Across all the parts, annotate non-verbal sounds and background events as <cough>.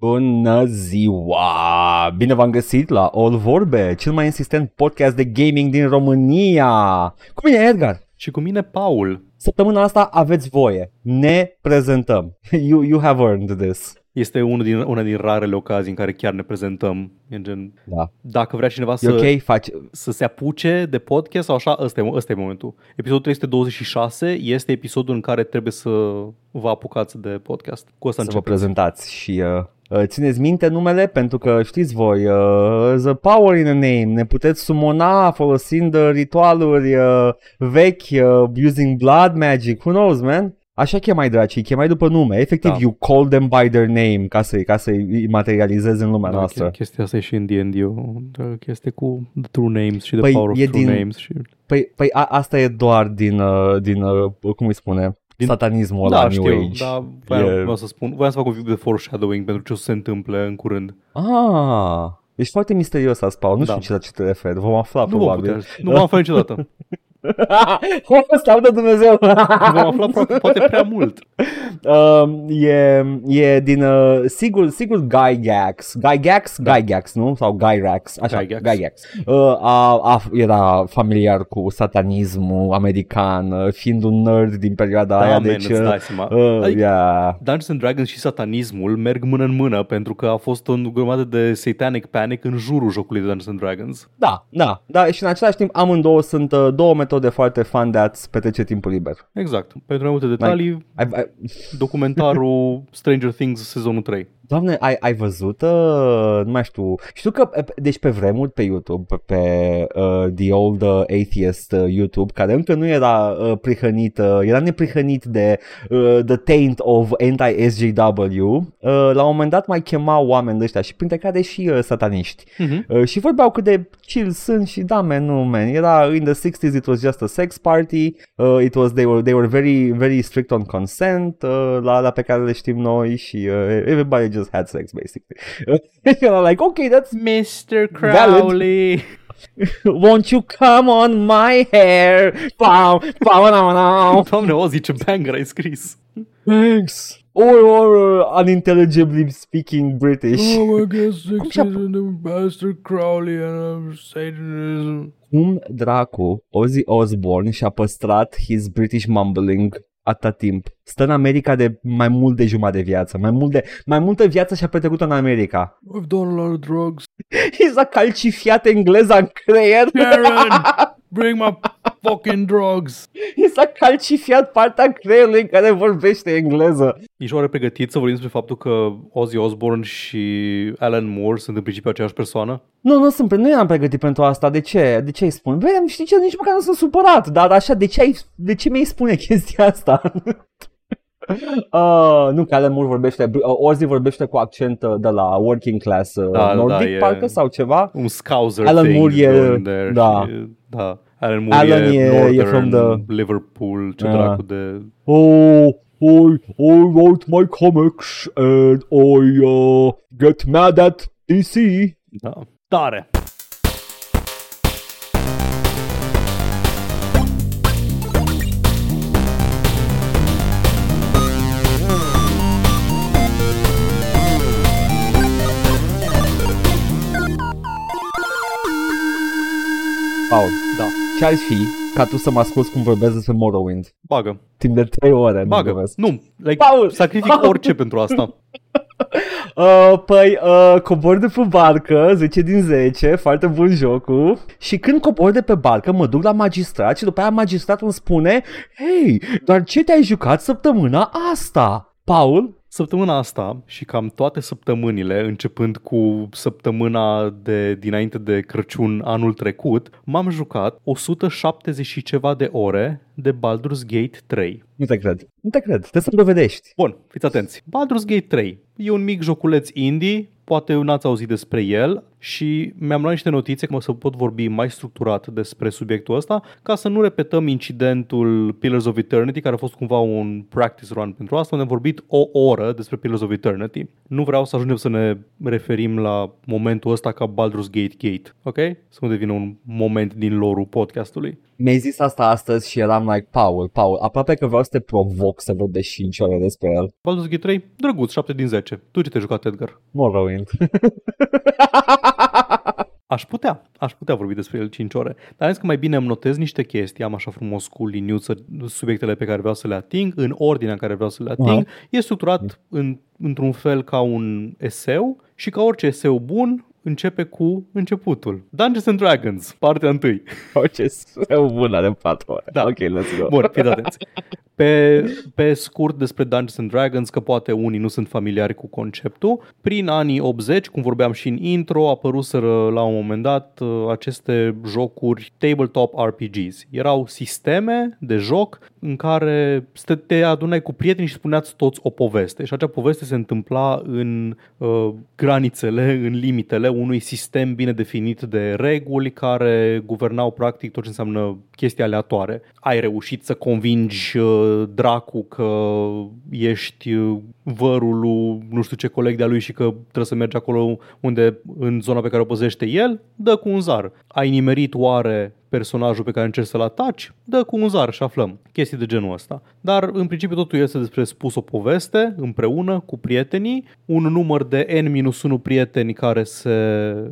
Bună ziua! Bine v-am găsit la All Vorbe, cel mai insistent podcast de gaming din România. Cu mine Edgar. Și cu mine Paul. Săptămâna asta aveți voie. Ne prezentăm. You, you have earned this. Este unul din, una din rarele ocazii în care chiar ne prezentăm. E gen, Da. dacă vrea cineva E să, ok? Faci... să se apuce de podcast sau așa, ăsta e, ăsta e momentul. Episodul 326 este episodul în care trebuie să vă apucați de podcast. Cu asta să vă începem. prezentați și uh, uh, țineți minte numele pentru că știți voi, uh, the power in a name, ne puteți sumona folosind uh, ritualuri uh, vechi, uh, using blood magic, who knows man? Așa chemai dracii, chemai după nume, efectiv Da. you call them by their name ca să ca să materializezi în lumea Da, noastră. ch- chestia asta e și în D&D, o o chestie cu the true names și the Păi, power of e true din- names. Și... Păi, păi a, asta e doar din, uh, din uh, cum îi spune, Din- satanismul ăla Da, New știu, Age. dar voiam, E- vreau să spun, voiam să fac un pic de foreshadowing pentru ce o să se întâmple în curând. Ah, ești foarte misterios asta, Paul. Nu Da. știu ce la ce te referi. Vom afla Nu vom probabil. putea, nu vom afla niciodată. <laughs> <laughs> Slavă de Dumnezeu! Vom afla poate, poate prea mult. <laughs> Um, e, e din, uh, sigur, sigur Guy Gax. Guy Gax? Da. Guy Gax, nu? Sau Guy Rax. Așa, Guy Guy Gax. Gax. Uh, a, a, era familiar cu satanismul american, uh, fiind un nerd din perioada Da, aia. man, deci, îți uh, dai seama. uh, Adică- yeah. Dungeons and Dragons și satanismul merg mână în mână pentru că a fost o grămadă de satanic panic în jurul jocului de Dungeons and Dragons. Da, da, da, și în același timp amândouă sunt uh, două metode foarte fun de a-ți petrece timpul liber. Exact. Pentru mai multe detalii, Ai, ai, documentarul <laughs> Stranger Things sezonul 3. Doamne, ai, ai văzut, uh, nu mai știu, știu că, uh, deci pe vremuri pe YouTube, pe, pe uh, The Old uh, Atheist uh, YouTube, care încă nu era uh, prihănit, uh, era neprihănit de uh, The Taint of Anti-SJW, uh, la un moment dat mai chemau oameni de ăștia și printre care și uh, sataniști. Mhm. Uh, și vorbeau cât de chill sunt și da, man, nu, man, era in the 60s it was just a sex party, uh, it was, they were, they were very, very strict on consent, uh, la, la pe care le știm noi și uh, everybody just had sex, basically. <laughs> you know, like, okay, that's, Mr. Crowley. <laughs> won't you come on my hair? Pow, pow, now, now. Doamne, o zice banger ai scris. Thanks. Or, or uh, unintelligibly speaking British. Oh, I guess Cum six și-a- is in the Master Crowley and uh, Satanism. Cum dracu Ozzy Osbourne și-a păstrat his British mumbling atâta timp? Stă în America de mai mult de jumătate de viață. Mai, mult de, mai multă viață și-a petrecut în America. I've done a lot of drugs. I s-a calcifiat engleza în creier. Karen, <laughs> bring my fucking drugs. <laughs> I s-a calcifiat partea creierului în care vorbește engleză. Ești oare pregătit să vorbim despre faptul că Ozzy Osbourne și Alan Moore sunt în principiu aceeași persoană? Nu, nu sunt, nu eram pregătit pentru asta. De ce? De ce îi spun? Băi, știi ce? Nici măcar nu sunt supărat. Dar așa, de ce, ai, de ce mi-ai spune chestia asta? <laughs> Uh, nu, că Alan Moore vorbește, uh, Ozzy vorbește cu accent uh, de la working class uh, Da, da, nordic, da, e- parcă, sau ceva. Un scouser Alan thing Moore e- going there da. Și, da. Alan Moore Alan e, e- e from the- Liverpool, ce Ah. dracu de... Oh, I, I wrote my comics and I uh, get mad at DC. Da. Tare! Paul. Ce ar fi ca tu să mă asculti cum vorbesc despre Morrowind? Bagă. Timp de 3 ore nu Bagă. vorbesc. Nu. Like, Paul! sacrific Paul! orice pentru asta. <laughs> Uh, păi, uh, cobor de pe barcă, 10 din 10, foarte bun jocul. Și când cobor de pe barcă, mă duc la magistrat și după aia magistratul îmi spune Hei, dar ce te-ai jucat săptămâna asta? Paul? Săptămâna asta și cam toate săptămânile, începând cu săptămâna de dinainte de Crăciun anul trecut, m-am jucat 170 și ceva de ore de Baldur's Gate 3. Nu te cred. Nu te cred. Trebuie să-mi dovedești. Bun, fiți atenți. Baldur's Gate 3 e un mic joculeț indie, poate n-ați auzit despre el și mi-am luat niște notițe cum să pot vorbi mai structurat despre subiectul ăsta ca să nu repetăm incidentul Pillars of Eternity care a fost cumva un practice run pentru asta unde am vorbit o oră despre Pillars of Eternity. Nu vreau să ajungem să ne referim la momentul ăsta ca Baldur's Gate Gate, ok? Să nu devină un moment din lorul podcastului. Mi-ai zis asta astăzi și eram like, Paul, Paul, aproape că vreau să te provoc să vorbesc 5 ore despre el. Baldur's Gate 3, drăguț, 7 din 10. Tu ce te-ai jucat, Edgar? Morrowind. <laughs> Aș putea, aș putea vorbi despre el 5 ore. Dar am zis că mai bine îmi notez niște chestii, am așa frumos cu liniuță subiectele pe care vreau să le ating, în ordinea în care vreau să le ating. E structurat în, într-un fel ca un eseu și ca orice eseu bun, începe cu începutul. Dungeons and Dragons, partea 1. Orice seu bun are 4 ore. Da. Ok, let's go. Bun, fiți atenți. Pe, pe scurt despre Dungeons and Dragons, că poate unii nu sunt familiari cu conceptul. Prin anii 80, cum vorbeam și în intro, apăruseră la un moment dat uh, aceste jocuri tabletop RPGs. Erau sisteme de joc în care stă- te adunai cu prieteni și spuneați toți o poveste. Și acea poveste se întâmpla în uh, granițele, în limitele unui sistem bine definit de reguli care guvernau practic tot ce înseamnă chestii aleatoare. Ai reușit să convingi uh, dracu că ești uh, vărul lui nu știu ce coleg de-a lui și că trebuie să mergi acolo unde în zona pe care o păzește el, dă cu un zar. Ai nimerit oare personajul pe care încerci să-l ataci, dă cu un zar și aflăm. Chestii de genul ăsta. Dar în principiu totul este despre spus o poveste împreună cu prietenii, un număr de N-1 prieteni care se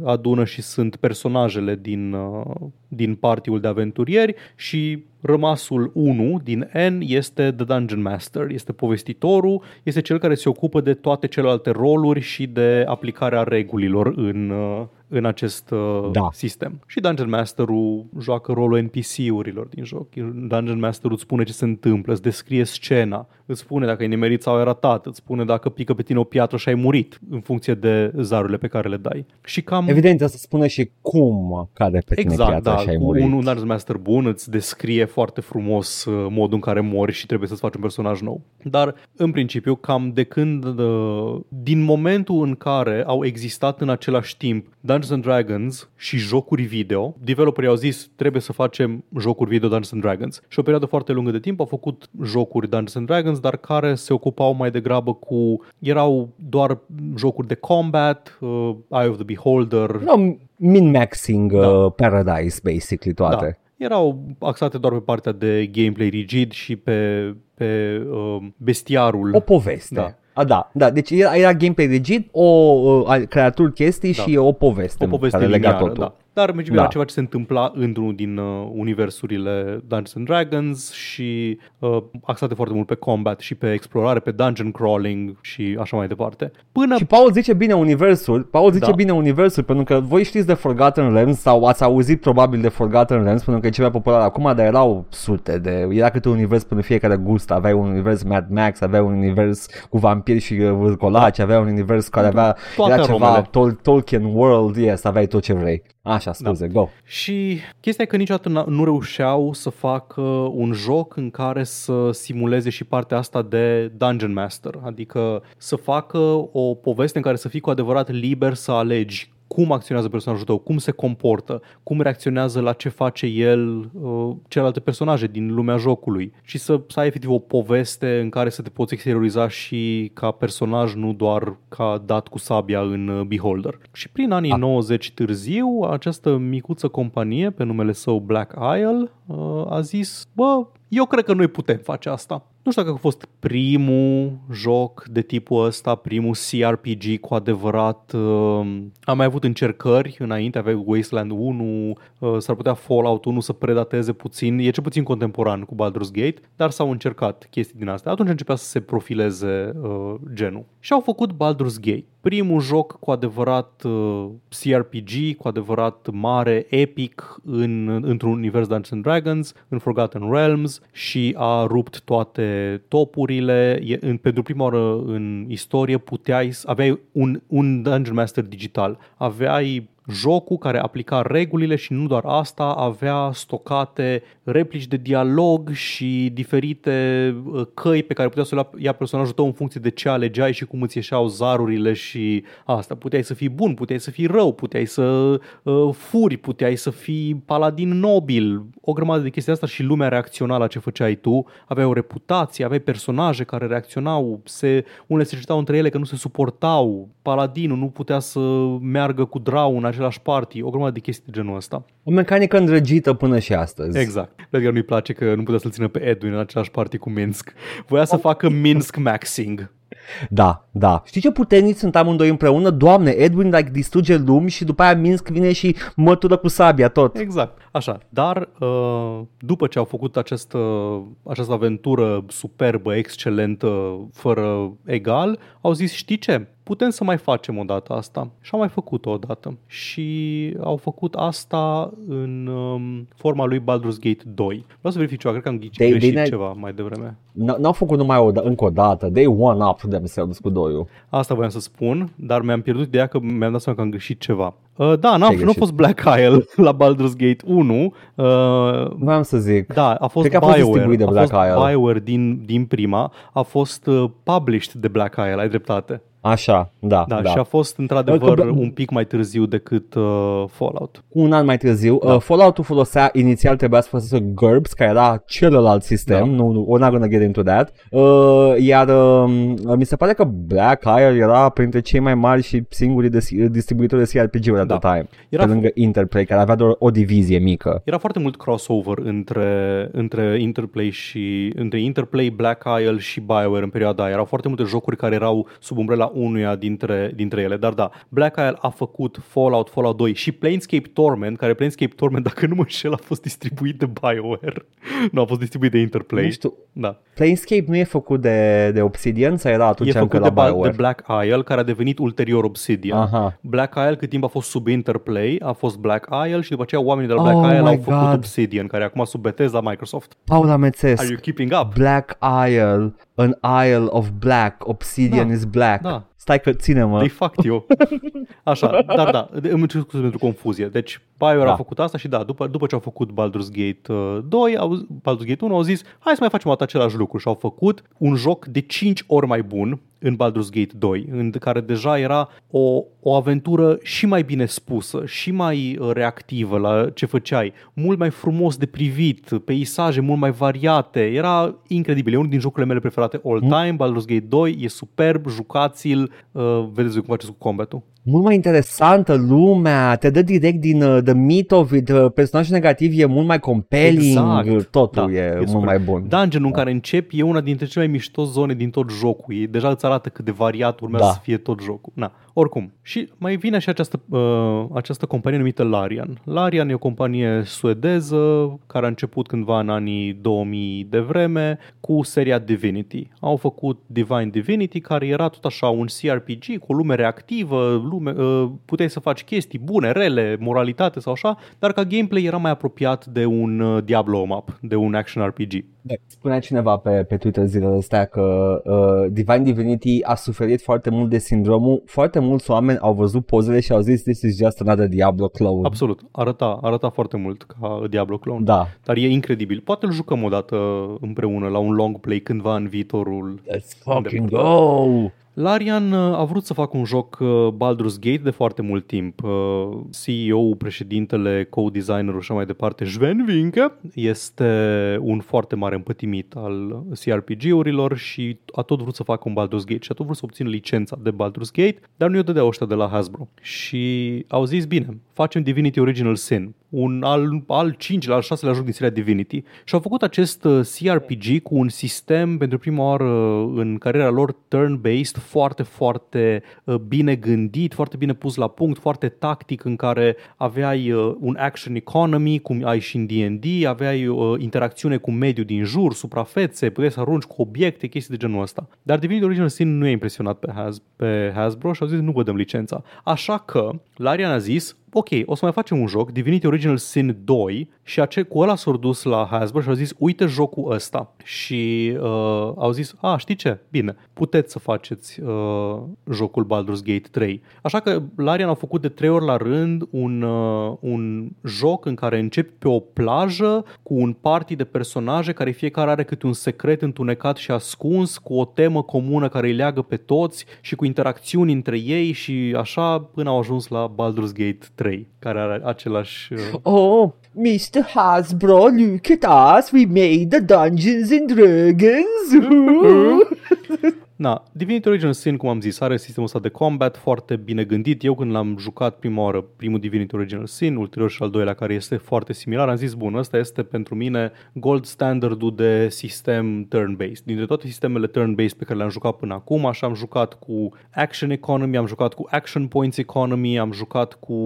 adună și sunt personajele din, uh, din partiul de aventurieri și rămasul 1 din N este The Dungeon Master, este povestitorul, este cel care se ocupă de toate celelalte roluri și de aplicarea regulilor în, uh, în acest uh, Da. sistem. Și Dungeon Master-ul joacă rolul NPC-urilor din joc. Dungeon Master-ul îți spune ce se întâmplă, îți descrie scena, îți spune dacă ai nimerit sau ai ratat, îți spune dacă pică pe tine o piatră și ai murit în funcție de zarurile pe care le dai. Și cam Evident, asta spune și cum cade pe tine Exact, piatra da, și ai cu murit. un, un Dungeon Master bun îți descrie foarte frumos uh, modul în care mori și trebuie să-ți faci un personaj nou. Dar, în principiu, cam de când, uh, din momentul în care au existat în același timp Dungeons and Dragons și jocuri video, developerii au zis trebuie să facem jocuri video Dungeons and Dragons. Și o perioadă foarte lungă de timp au făcut jocuri Dungeons and Dragons, dar care se ocupau mai degrabă cu, erau doar jocuri de combat, uh, Eye of the Beholder, No, min-maxing Da. uh, Paradise, basically, toate. Da. Erau axate doar pe partea de gameplay rigid și pe, pe uh, bestiarul. O poveste. Da. A, da, da, deci era, era gameplay rigid, o uh, creatul chestii Da. și o poveste, o poveste care lega lineară, totul. da. Dar în principiu Da. era ceva ce se întâmpla într-unul din uh, universurile Dungeons and Dragons și uh, axate foarte mult pe combat și pe explorare, pe dungeon crawling și așa mai departe. Până Și Paul zice bine universul, Paul zice Da. bine universul pentru că voi știți de Forgotten Realms sau ați auzit probabil de Forgotten Realms pentru că e ceva popular acum, dar erau sute de, era câte un univers pentru fiecare gust, aveai un univers Mad Max, aveai un univers cu vampiri și uh, vârcolaci, aveai un univers care avea, Toate era ceva aromele. Tol- Tolkien World, yes, aveai tot ce vrei. Așa, scuze, go. Și chestia e că niciodată n- nu reușeau să facă un joc în care să simuleze și partea asta de Dungeon Master, adică să facă o poveste în care să fii cu adevărat liber să alegi cum acționează personajul tău, cum se comportă, cum reacționează la ce face el uh, celelalte personaje din lumea jocului și să, să ai efectiv o poveste în care să te poți exterioriza și ca personaj, nu doar ca dat cu sabia în uh, Beholder. Și prin anii Ah. 90 târziu, această micuță companie pe numele său Black Isle uh, a zis, bă, eu cred că noi putem face asta. Nu știu dacă a fost primul joc de tipul ăsta, primul CRPG cu adevărat. Uh, am mai avut încercări înainte, aveai Wasteland 1, uh, s-ar putea Fallout 1 să predateze puțin, e ce puțin contemporan cu Baldur's Gate, dar s-au încercat chestii din astea. Atunci începea să se profileze uh, genul. Și au făcut Baldur's Gate primul joc cu adevărat uh, CRPG, cu adevărat mare, epic în, într-un univers Dungeons and Dragons, în Forgotten Realms și a rupt toate topurile. E, în, pentru prima oară în istorie puteai, să- aveai un, un Dungeon Master digital, aveai jocul care aplica regulile și nu doar asta, avea stocate replici de dialog și diferite uh, căi pe care puteai să le ia personajul tău în funcție de ce alegeai și cum îți ieșeau zarurile și asta. Puteai să fii bun, puteai să fii rău, puteai să uh, furi, puteai să fii paladin nobil, o grămadă de chestii asta și lumea reacționa la ce făceai tu, aveai o reputație, aveai personaje care reacționau, se, unele se certau între ele că nu se suportau, paladinul nu putea să meargă cu drau în același același party, o grămadă de chestii de genul ăsta. O mecanică îndrăgită până și astăzi. Exact. Edgar nu-i place că nu putea să-l țină pe Edwin în același party cu Minsk. Voia să facă Minsk Maxing. Da, da. Știi ce puternici sunt amândoi împreună? Doamne, Edwin like, distruge lumi și după aia Minsk vine și mătură cu sabia tot. Exact, așa. Dar uh, după ce au făcut această, această aventură superbă, excelentă, fără egal, au zis, știi ce? Putem să mai facem o dată asta. Și au mai făcut-o o dată. Și au făcut asta în um, forma lui Baldur's Gate 2. Vreau să verific ceva, cred că am ghicit They- greșit bine- ceva mai devreme. N- N-au făcut numai o, da- încă o dată. They one up themselves cu doiul. Asta voiam să spun, dar mi-am pierdut ideea că mi-am dat seama că am greșit ceva. Uh, da, n-a, Ce-ai nu a greșit? fost Black Isle <laughs> la Baldur's Gate 1. Uh, Vreau să zic. Da, a fost Cred că a fost BioWare. distribuit de a Black fost Isle. BioWare din, din prima, a fost uh, published de Black Isle, ai dreptate. Așa, da, Da, da. și a fost într-adevăr Că Bla- un pic mai târziu decât uh, Fallout. Cu un an mai târziu, da. uh, Fallout-ul folosea, inițial trebuia să folosească GURPS, care era celălalt sistem, Da. nu, nu, we're not gonna get into that, uh, iar uh, mi se pare că Black Isle era printre cei mai mari și singurii de, distribuitori de CRPG-uri at Da. the time, Era pe lângă Interplay, care avea doar o divizie mică. Era foarte mult crossover între, între Interplay și între Interplay, Black Isle și BioWare în perioada aia. Erau foarte multe jocuri care erau sub umbrela unuia dintre, dintre ele. Dar da, Black Isle a făcut Fallout, Fallout 2 și Planescape Torment, care Planescape Torment, dacă nu mă înșel, a fost distribuit de BioWare. <laughs> nu a fost distribuit de Interplay. Nu știu, Da. Planescape nu e făcut de, de Obsidian sau era atunci E încă făcut la de, Ba- BioWare? de Black Isle, care a devenit ulterior Obsidian. Aha. Black Isle, cât timp a fost sub Interplay, a fost Black Isle și după aceea oamenii de la Black Oh Isle my au făcut God. Obsidian, care e acum sub Bethesda Microsoft. Paula Are Mețesc, you keeping up? Black Isle, an Isle of Black, Obsidian Da, is black. da. Stai că ține-mă. They fucked you. <laughs> Așa, dar da, de- îmi cer scuze pentru confuzie. Deci BioWare Da. a făcut asta și da, după, după ce au făcut Baldur's Gate uh, 2, au, Baldur's Gate 1, au zis hai să mai facem o dată același lucru și au făcut un joc de 5 ori mai bun în Baldur's Gate 2, în care deja era o, o aventură și mai bine spusă, și mai uh, reactivă la ce făceai, mult mai frumos de privit, peisaje mult mai variate, era incredibil, e unul din jocurile mele preferate all time, Baldur's Gate 2, e superb, jucați-l, uh, vedeți voi cum faceți cu combatul. mult mai interesantă lumea, te dă direct din uh, the meat of it, uh, personajul negativ e mult mai compelling, Exact. totul Da, e, e mult super. mai bun. Dungeon-ul în care începi e una dintre cele mai mișto zone din tot jocul. E, deja îți arată cât de variat urmează Da. să fie tot jocul. Na, oricum. Și mai vine și această, uh, această companie numită Larian. Larian e o companie suedeză care a început cândva în anii 2000 de vreme cu seria Divinity. Au făcut Divine Divinity care era tot așa un CRPG cu o lume reactivă, lume, uh, puteai să faci chestii bune, rele, moralitate sau așa, dar ca gameplay era mai apropiat de un uh, Diablo map, de un action RPG. Spunea cineva pe, pe Twitter zilele astea că uh, Divine Divinity a suferit foarte mult de sindromul. Foarte mulți oameni au văzut pozele și au zis this is just another Diablo clone. Absolut, arăta, arăta foarte mult ca Diablo Clone. Da. Dar e incredibil. Poate îl jucăm o dată împreună la un long play cândva în viitorul. Let's fucking go! Larian uh, a vrut să facă un joc uh, Baldur's Gate de foarte mult timp. Uh, CEO-ul, președintele, co-designerul și așa mai departe, Sven Vinke, este un foarte mare împătimit al CRPG-urilor și a tot vrut să facă un Baldur's Gate și a tot vrut să obțină licența de Baldur's Gate, dar nu i-o dădea ăștia de la Hasbro. Și au zis, bine, facem Divinity Original Sin, un al, al cincilea, al șaselea joc din seria Divinity și au făcut acest uh, CRPG cu un sistem pentru prima oară uh, în cariera lor turn-based foarte, foarte uh, bine gândit, foarte bine pus la punct, foarte tactic în care aveai uh, un action economy, cum ai și în D&D, aveai uh, interacțiune cu mediul din jur, suprafețe, puteai să arunci cu obiecte, chestii de genul ăsta. Dar Divinity Original Sin nu e impresionat pe, Has, pe Hasbro și au zis nu vă dăm licența. Așa că Larian a zis ok, o să mai facem un joc, Divinity Original Sin 2 și ace- cu ăla s-au dus la Hasbro și au zis uite jocul ăsta și uh, au zis, a, știi ce? Bine, puteți să faceți uh, jocul Baldur's Gate 3. Așa că Larian a făcut de trei ori la rând un, uh, un joc în care începi pe o plajă cu un party de personaje care fiecare are câte un secret întunecat și ascuns cu o temă comună care îi leagă pe toți și cu interacțiuni între ei și așa până au ajuns la Baldur's Gate 3 care are același... Uh, Oh, Mr. Hasbro, look at us, we made the Dungeons and Dragons! <laughs> <laughs> Na, Divinity Original Sin, cum am zis, are sistemul ăsta de combat foarte bine gândit. Eu când l-am jucat prima oară, primul Divinity Original Sin, ulterior și al doilea care este foarte similar, am zis, bun, ăsta este pentru mine gold standardul de sistem turn-based. Dintre toate sistemele turn-based pe care le-am jucat până acum, așa am jucat cu Action Economy, am jucat cu Action Points Economy, am jucat cu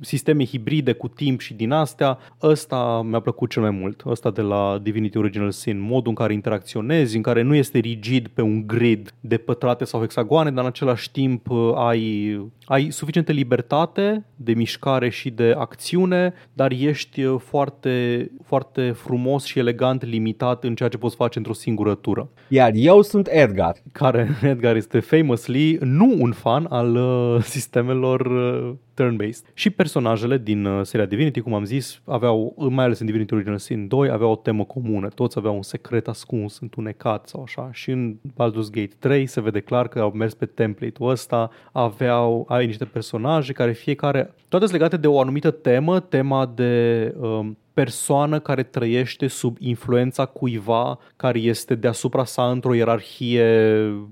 sisteme hibride cu timp și din astea. Ăsta mi-a plăcut cel mai mult, ăsta de la Divinity Original Sin, modul în care interacționezi, în care nu este rigid pe un grid de pătrate sau hexagoane, dar în același timp uh, ai, ai suficientă libertate de mișcare și de acțiune, dar ești uh, foarte, foarte frumos și elegant limitat în ceea ce poți face într-o singură tură. Iar eu sunt Edgar. Care <laughs> Edgar este famously nu un fan al uh, sistemelor uh, turn-based. Și personajele din uh, seria Divinity, cum am zis, aveau, mai ales în Divinity Original Sin 2, aveau o temă comună. Toți aveau un secret ascuns, întunecat sau așa. Și în Baldur's Gate 3 se vede clar că au mers pe template-ul ăsta, aveau, ai niște personaje care fiecare, toate sunt legate de o anumită temă, tema de um, persoană care trăiește sub influența cuiva care este deasupra sa într-o ierarhie,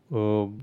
uh,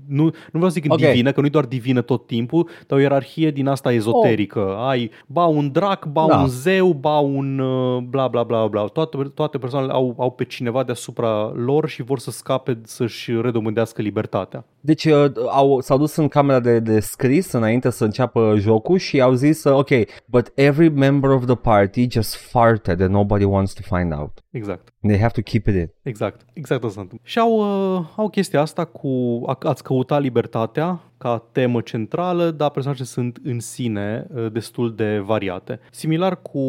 nu, nu vreau să zic Ok. divină, că nu e doar divină tot timpul, dar o ierarhie din asta ezoterică. Oh. Ai ba un drac, ba Da. un zeu, ba un uh, bla bla bla bla. Toate, toate persoanele au, au pe cineva deasupra lor și vor să scape, să-și redobândească libertatea. Deci uh, au, s-au dus în camera de, de scris înainte să înceapă jocul și au zis, uh, ok, but every member of the party just farted and nobody wants to find out. Exact. They have to keep it in. Exact, exact asta se întâmplă. Și au, uh, au chestia asta cu a, ați căuta libertatea ca temă centrală, dar personajele sunt în sine uh, destul de variate. Similar cu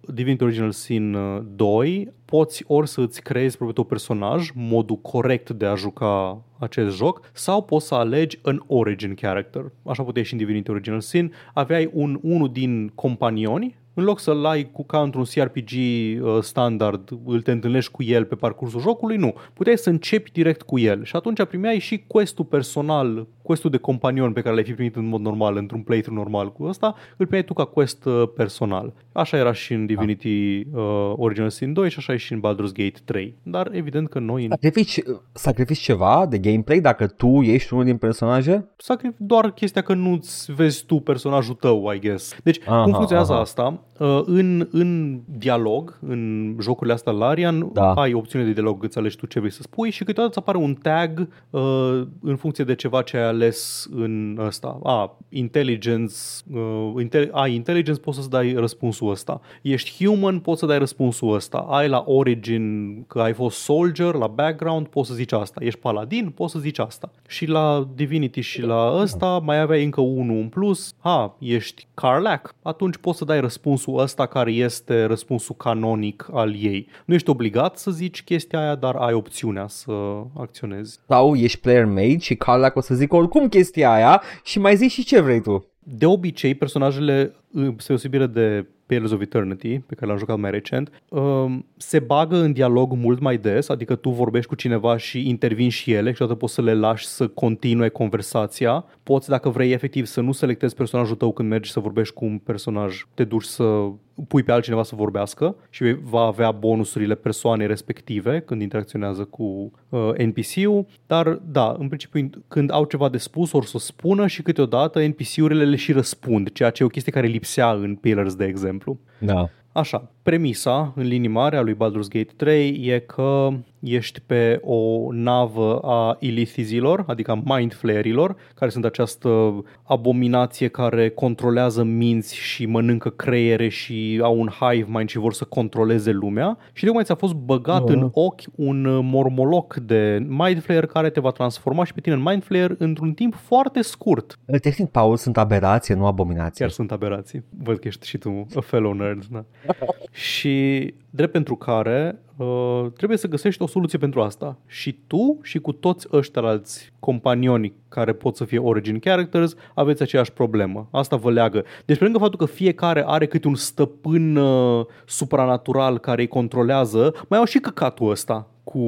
Divinity Original Sin uh, 2, poți ori să îți creezi propriul tău personaj, modul corect de a juca acest joc, sau poți să alegi un origin character. Așa puteai și în Divinity Original Sin. Aveai un, unul din companioni în loc să-l ai cu ca într-un CRPG uh, standard, îl te întâlnești cu el pe parcursul jocului, nu. Puteai să începi direct cu el și atunci primeai și quest-ul personal, quest-ul de companion pe care l-ai fi primit în mod normal, într-un playthrough normal cu ăsta, îl primeai tu ca quest uh, personal. Așa era și în Divinity uh, Original Sin 2 și așa e și în Baldur's Gate 3. Dar evident că noi în Sacrifici, sacrifici ceva de gameplay dacă tu ești unul din personaje? sacrifici doar chestia că nu-ți vezi tu personajul tău, I guess. Deci, Aha, cum funcționează aha. asta? Uh, în, în dialog, în jocurile astea Larian, Da. ai opțiune de dialog, îți alegi tu ce vrei să spui și câteodată îți apare un tag uh, în funcție de ceva ce ai ales în ăsta. A, intelligence, uh, inte- ai intelligence, poți să-ți dai răspunsul ăsta. Ești human, poți să dai răspunsul ăsta. Ai la origin că ai fost soldier, la background, poți să zici asta. Ești paladin, poți să zici asta. Și la Divinity și la ăsta mai aveai încă unul în plus. Ha, ești Carlac, atunci poți să dai răspunsul ăsta care este răspunsul canonic al ei. Nu ești obligat să zici chestia aia, dar ai opțiunea să acționezi. Sau ești player made și Carla o să zică oricum chestia aia și mai zici și ce vrei tu. De obicei, personajele, spre deosebire de Pillars of Eternity, pe care l-am jucat mai recent, um, se bagă în dialog mult mai des, adică tu vorbești cu cineva și intervin și ele și toată poți să le lași să continue conversația. Poți, dacă vrei efectiv, să nu selectezi personajul tău când mergi să vorbești cu un personaj, te duci să pui pe altcineva să vorbească și va avea bonusurile persoanei respective când interacționează cu uh, NPC-ul, dar da, în principiu când au ceva de spus ori să o spună și câteodată NPC-urile le și răspund, ceea ce e o chestie care lipsea în Pillars, de exemplu. Da. Așa, premisa în linii mari a lui Baldur's Gate 3 e că ești pe o navă a ilithizilor, adică a mind flayerilor, care sunt această abominație care controlează minți și mănâncă creiere și au un hive mind și vor să controleze lumea. Și tocmai ți-a fost băgat Oh. în ochi un uh, mormoloc de mind flayer care te va transforma și pe tine în mind flayer într-un timp foarte scurt. Tehnic, Paul, sunt aberație, nu abominație. Chiar sunt aberații. Văd că ești și tu a fellow nerd. Da. <laughs> și drept pentru care uh, trebuie să găsești o soluție pentru asta. Și tu și cu toți ăștia alți companioni care pot să fie origin characters, aveți aceeași problemă. Asta vă leagă. Deci pe lângă faptul că fiecare are câte un stăpân uh, supranatural care îi controlează, mai au și căcatul ăsta cu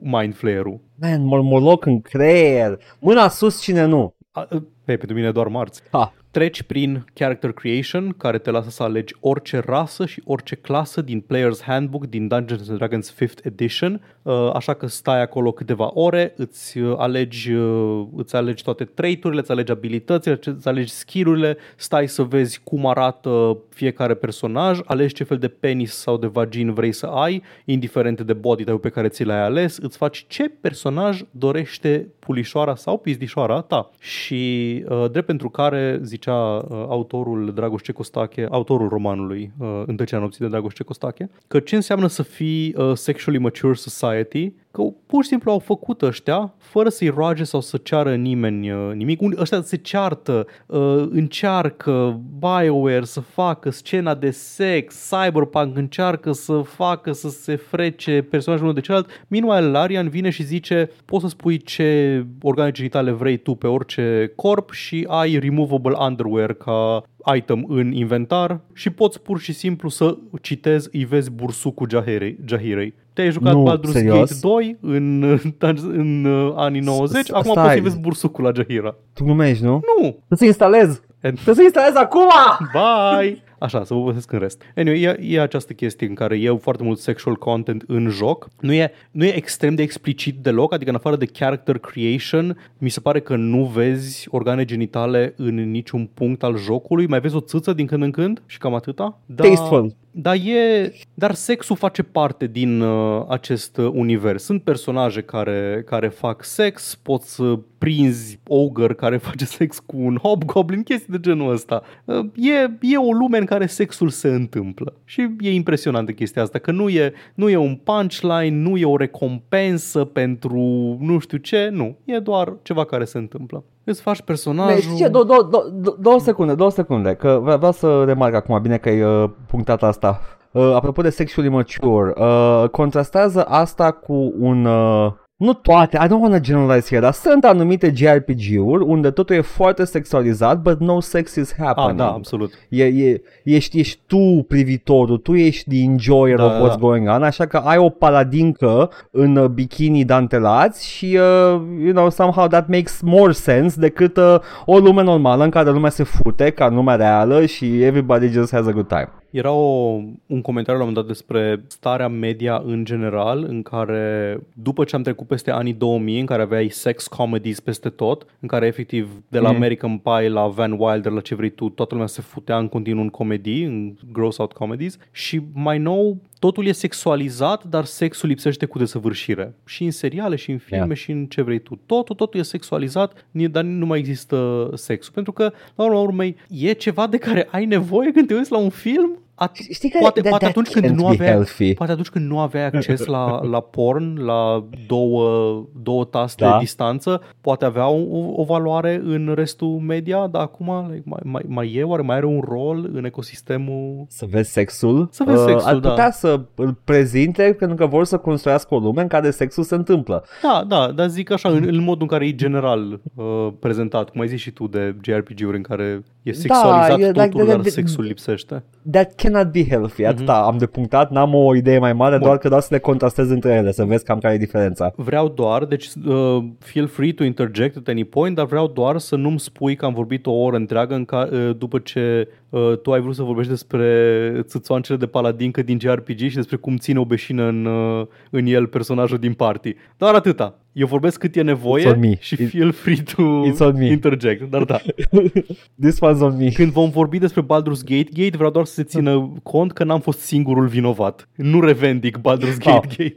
mind flare-ul. Man, mormoloc în creier. Mâna sus, cine nu? A, Hei, pentru mine doar marți. Ha. Treci prin character creation, care te lasă să alegi orice rasă și orice clasă din Player's Handbook din Dungeons and Dragons 5th Edition, uh, așa că stai acolo câteva ore, îți uh, alegi, uh, îți alegi toate trait-urile, îți alegi abilitățile, îți alegi skill-urile, stai să vezi cum arată fiecare personaj, alegi ce fel de penis sau de vagin vrei să ai, indiferent de body type pe care ți l-ai ales, îți faci ce personaj dorește pulișoara sau pizdișoara ta. Și uh, drept pentru care zicea uh, autorul Dragoș Cecostache, autorul romanului uh, Întăcerea nopții de Dragoș Cecostache, că ce înseamnă să fii uh, sexually mature society că pur și simplu au făcut ăștia fără să-i roage sau să ceară nimeni uh, nimic. Unii ăștia se ceartă, uh, încearcă BioWare să facă scena de sex, Cyberpunk încearcă să facă să se frece personajul unul de celălalt. Meanwhile, Larian vine și zice poți să spui ce organe genitale vrei tu pe orice corp și ai removable underwear ca item în inventar și poți pur și simplu să citezi, îi vezi bursucul Jahirei. Jahirei. Te-ai jucat Nu, Baldur's serios? Gate 2 în, în, <laughs> în uh, anii 90, S- acum stai. poți să-i vezi bursucul la Jahira. Tu glumești, nu? Nu! Trebuie să instalez. Trebuie să instalez acum! Bye! Așa, să vă povestesc în rest. Anyway, e, e această chestie în care e foarte mult sexual content în joc. Nu e, nu e extrem de explicit deloc, adică în afară de character creation, mi se pare că nu vezi organe genitale în niciun punct al jocului. Mai vezi o țâță din când în când și cam atâta. Da, Tasteful. Dar, e, dar sexul face parte din uh, acest uh, univers. Sunt personaje care, care fac sex, poți să prinzi ogre care face sex cu un hobgoblin, chestii de genul ăsta. Uh, e, e o lume în care sexul se întâmplă. Și e impresionant de chestia asta, că nu e, nu e un punchline, nu e o recompensă pentru nu știu ce, nu. E doar ceva care se întâmplă. Îți faci personajul... Știi ce, două, două, două, două secunde, două secunde, că vreau, vreau să remarc acum, bine că ai uh, punctat asta. Uh, apropo de sexually mature, uh, contrastează asta cu un... Uh, nu toate, I don't want to generalize here, dar sunt anumite JRPG-uri unde totul e foarte sexualizat, but no sex is Ah, happening. da, absolut. E, e, ești, ești tu privitorul, tu ești the enjoyer Da, of what's da. going on, așa că ai o paladincă în uh, bikini dantelați și, uh, you know, somehow that makes more sense decât uh, o lume normală în care lumea se fute ca în lumea reală și everybody just has a good time. Era o, un comentariu la un moment dat despre starea media în general, în care după ce am trecut peste anii 2000, în care aveai sex comedies peste tot, în care efectiv de la Mhm. American Pie la Van Wilder, la ce vrei tu, toată lumea se futea în continuu în comedii, în gross out comedies și mai nou totul e sexualizat, dar sexul lipsește cu desăvârșire. Și în seriale, și în filme, Yeah. și în ce vrei tu. Totul, totul e sexualizat, ni- dar nu mai există sexul. Pentru că, la urma urmei, e ceva de care ai nevoie când te uiți la un film At- Știi că poate, that- poate, that atunci când can't nu be aveai, healthy. poate atunci când nu aveai acces la, la porn, la două, două taste Da. distanță, poate avea o, o valoare în restul media, dar acum like, mai, mai, mai e, oare mai are un rol în ecosistemul? Să vezi sexul. Să vezi sexul, ar da. putea să îl prezinte pentru că vor să construiască o lume în care sexul se întâmplă. Da, da, dar zic așa, în, în modul în care e general uh, prezentat, cum ai zis și tu de JRPG-uri în care e sexualizat e, totul, like, dar de- sexul lipsește. That cannot be healthy. Atâta am de punctat, n-am o idee mai mare, Mhm. Bun. doar că doar să le contrastez între ele, să vezi cam care e diferența. Vreau doar, deci uh, feel free to interject at any point, dar vreau doar să nu-mi spui că am vorbit o oră întreagă în ca, uh, după ce uh, tu ai vrut să vorbești despre țâțoancele de paladincă din JRPG și despre cum ține o beșină în, uh, în el personajul din party. Doar atâta. Eu vorbesc cât e It's nevoie on me. și It- feel free to It's on me. interject. Dar da. <laughs> This one's on me. Când vom vorbi despre Baldur's Gate Gate, vreau doar să se țină cont că n-am fost singurul vinovat. Nu revendic Baldur's Gate Oh. Gate.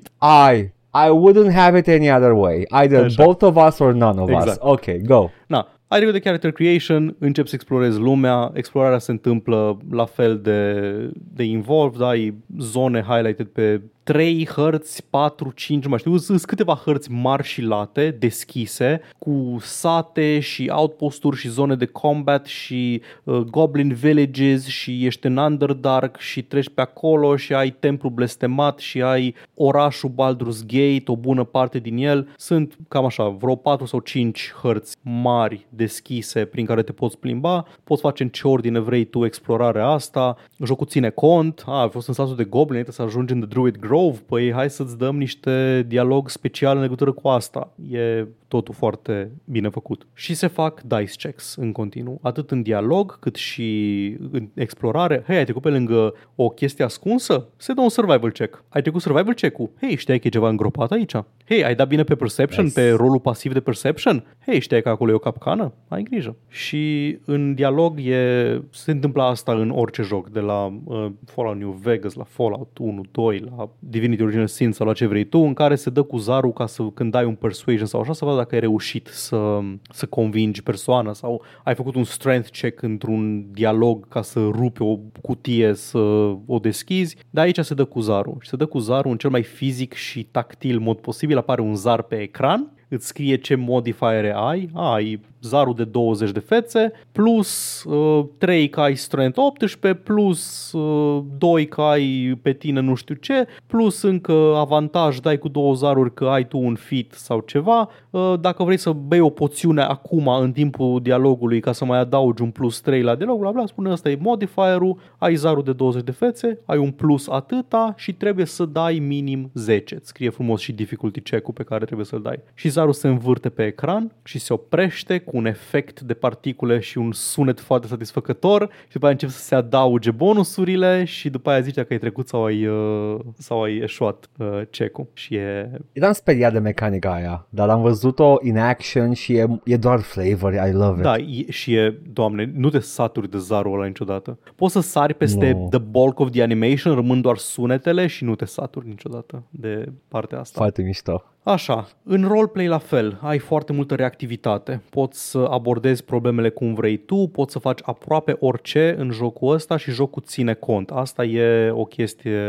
I I wouldn't have it any other way. Either Așa. both of us or none of us. Exact. Ok, go. Na, ai trecut de character creation, începi să explorezi lumea, explorarea se întâmplă la fel de, de involved, ai zone highlighted pe 3 hărți, 4, 5, nu mai știu, sunt câteva hărți mari și late, deschise, cu sate și outposturi și zone de combat și uh, goblin villages și ești în Underdark și treci pe acolo și ai templu blestemat și ai orașul Baldur's Gate, o bună parte din el. Sunt cam așa, vreo 4 sau 5 hărți mari deschise prin care te poți plimba, poți face în ce ordine vrei tu explorarea asta, jocul ține cont, a, ai fost în statul de goblin, trebuie să ajungi în The Druid Grove, Grove, păi hai să-ți dăm niște dialog special în legătură cu asta. E totul foarte bine făcut. Și se fac dice checks în continuu, atât în dialog cât și în explorare. Hei, ai trecut pe lângă o chestie ascunsă? Se dă un survival check. Ai trecut survival check-ul? Hei, știai că e ceva îngropat aici? Hei, ai dat bine pe perception, Nice. pe rolul pasiv de perception? Hei, știai că acolo e o capcană? Ai grijă. Și în dialog e, se întâmplă asta în orice joc, de la uh, Fallout New Vegas, la Fallout 1, 2, la Divinity Original Sin sau la ce vrei tu, în care se dă cu zarul ca să când dai un persuasion sau așa să vadă dacă ai reușit să, să convingi persoana sau ai făcut un strength check într-un dialog ca să rupi o cutie să o deschizi, dar aici se dă cu zarul. Și se dă cu zarul în cel mai fizic și tactil mod posibil, apare un zar pe ecran îți scrie ce modifiere ai, ai zarul de 20 de fețe, plus uh, 3 că ai strength 18, plus uh, 2 că ai pe tine nu știu ce, plus încă avantaj dai cu două zaruri că ai tu un fit sau ceva. Uh, dacă vrei să bei o poțiune acum în timpul dialogului ca să mai adaugi un plus 3 la dialog, bla bla, spune ăsta e modifierul, ai zarul de 20 de fețe, ai un plus atâta și trebuie să dai minim 10. Îți scrie frumos și difficulty check-ul pe care trebuie să-l dai. Și zarul se învârte pe ecran și se oprește cu un efect de particule și un sunet foarte satisfăcător și după aia încep să se adauge bonusurile și după aia zici dacă ai trecut sau ai, uh, sau ai eșuat uh, check-ul. Și e... Eram speriat de mecanica aia, dar am văzut-o in action și e, e doar flavor, I love it. Da, e, și e, doamne, nu te saturi de zarul ăla niciodată. Poți să sari peste Nu. the bulk of the animation, rămân doar sunetele și nu te saturi niciodată de partea asta. Foarte mișto. Așa, în roleplay la fel, ai foarte multă reactivitate, poți să abordezi problemele cum vrei tu, poți să faci aproape orice în jocul ăsta și jocul ține cont. Asta e o chestie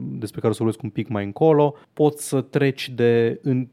despre care o să vorbesc un pic mai încolo. Poți să treci de în,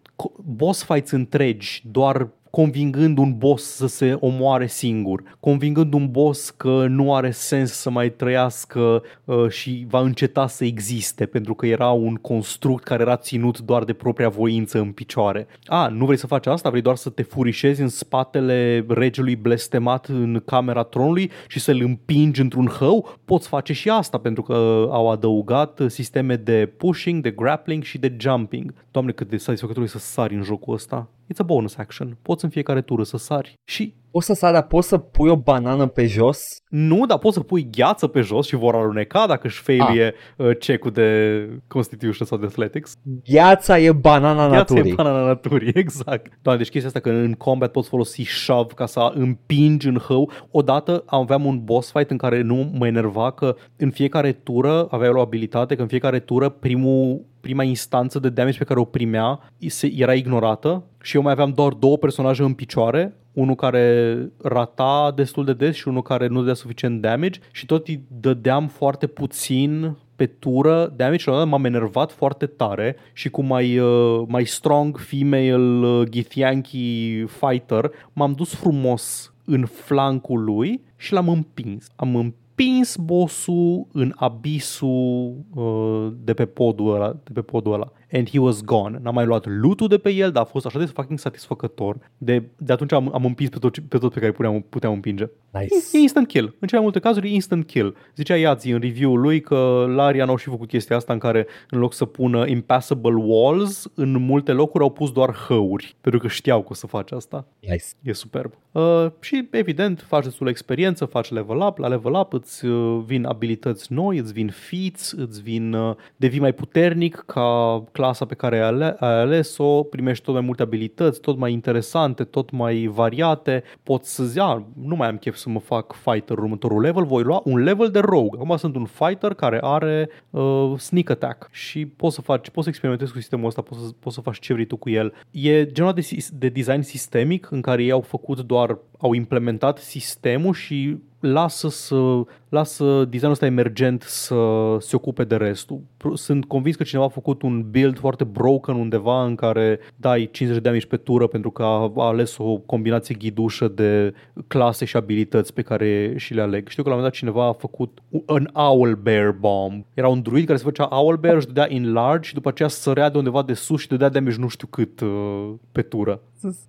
boss fights întregi doar convingând un boss să se omoare singur, convingând un boss că nu are sens să mai trăiască uh, și va înceta să existe pentru că era un construct care era ținut doar de propria voință în picioare. A, nu vrei să faci asta? Vrei doar să te furișezi în spatele regelui blestemat în camera tronului și să-l împingi într-un hău? Poți face și asta pentru că au adăugat sisteme de pushing, de grappling și de jumping. Doamne, cât de satisfăcător e să sari în jocul ăsta. It's a bonus action. Poți în fiecare tură să sari. Și Poți să sari, dar poți să pui o banană pe jos? nu, dar poți să pui gheață pe jos și vor aluneca dacă își failie uh, check-ul de Constitution sau de Athletics. Gheața e banana Gheața naturii. e banana naturii, <laughs> exact. Doamne, deci chestia asta că în combat poți folosi shove ca să împingi în hău. Odată aveam un boss fight în care nu mă enerva că în fiecare tură aveai o abilitate, că în fiecare tură primul prima instanță de damage pe care o primea se- era ignorată și eu mai aveam doar două personaje în picioare, unul care rata destul de des și unul care nu dădea suficient damage și tot îi dădeam foarte puțin pe tură damage și la un moment dat m-am enervat foarte tare și cu mai, uh, mai strong female uh, Githyanki fighter m-am dus frumos în flancul lui și l-am împins. Am împins bossul în abisul uh, de pe podul ăla, de pe podul ăla. And he was gone. N-am mai luat loot de pe el, dar a fost așa de fucking satisfăcător. De, de atunci am, am împins pe tot, ce- pe tot pe care puteam, puteam împinge. Nice. E instant kill. În cele mai multe cazuri e instant kill. Zicea Iazi în review-ul lui că Larian au și făcut chestia asta în care în loc să pună impassable walls, în multe locuri au pus doar hăuri, pentru că știau că o să faci asta. Nice. E superb. Uh, și evident faci destul experiență, faci level up, la level up îți uh, vin abilități noi, îți vin feats, îți vin, uh, devii mai puternic ca clasa pe care ai, ale- ai ales-o, primești tot mai multe abilități, tot mai interesante, tot mai variate, poți să zici, "Ah, nu mai am chef să mă fac fighter următorul level, voi lua un level de rogue. Acum sunt un fighter care are uh, sneak attack și poți să faci, poți să experimentezi cu sistemul ăsta, poți să, poți să faci ce vrei tu cu el. E genul de, sis- de design sistemic în care ei au făcut doar, au implementat sistemul și lasă, să, lasă designul ăsta emergent să se ocupe de restul. Pro- Sunt convins că cineva a făcut un build foarte broken undeva în care dai 50 de damage pe tură pentru că a a ales o combinație ghidușă de clase și abilități pe care și le aleg. Știu că la un moment dat cineva a făcut un Owl Bear Bomb. Era un druid care se făcea Owl Bear și dădea in large și după aceea sărea de undeva de sus și dădea damage nu știu cât uh, pe tură.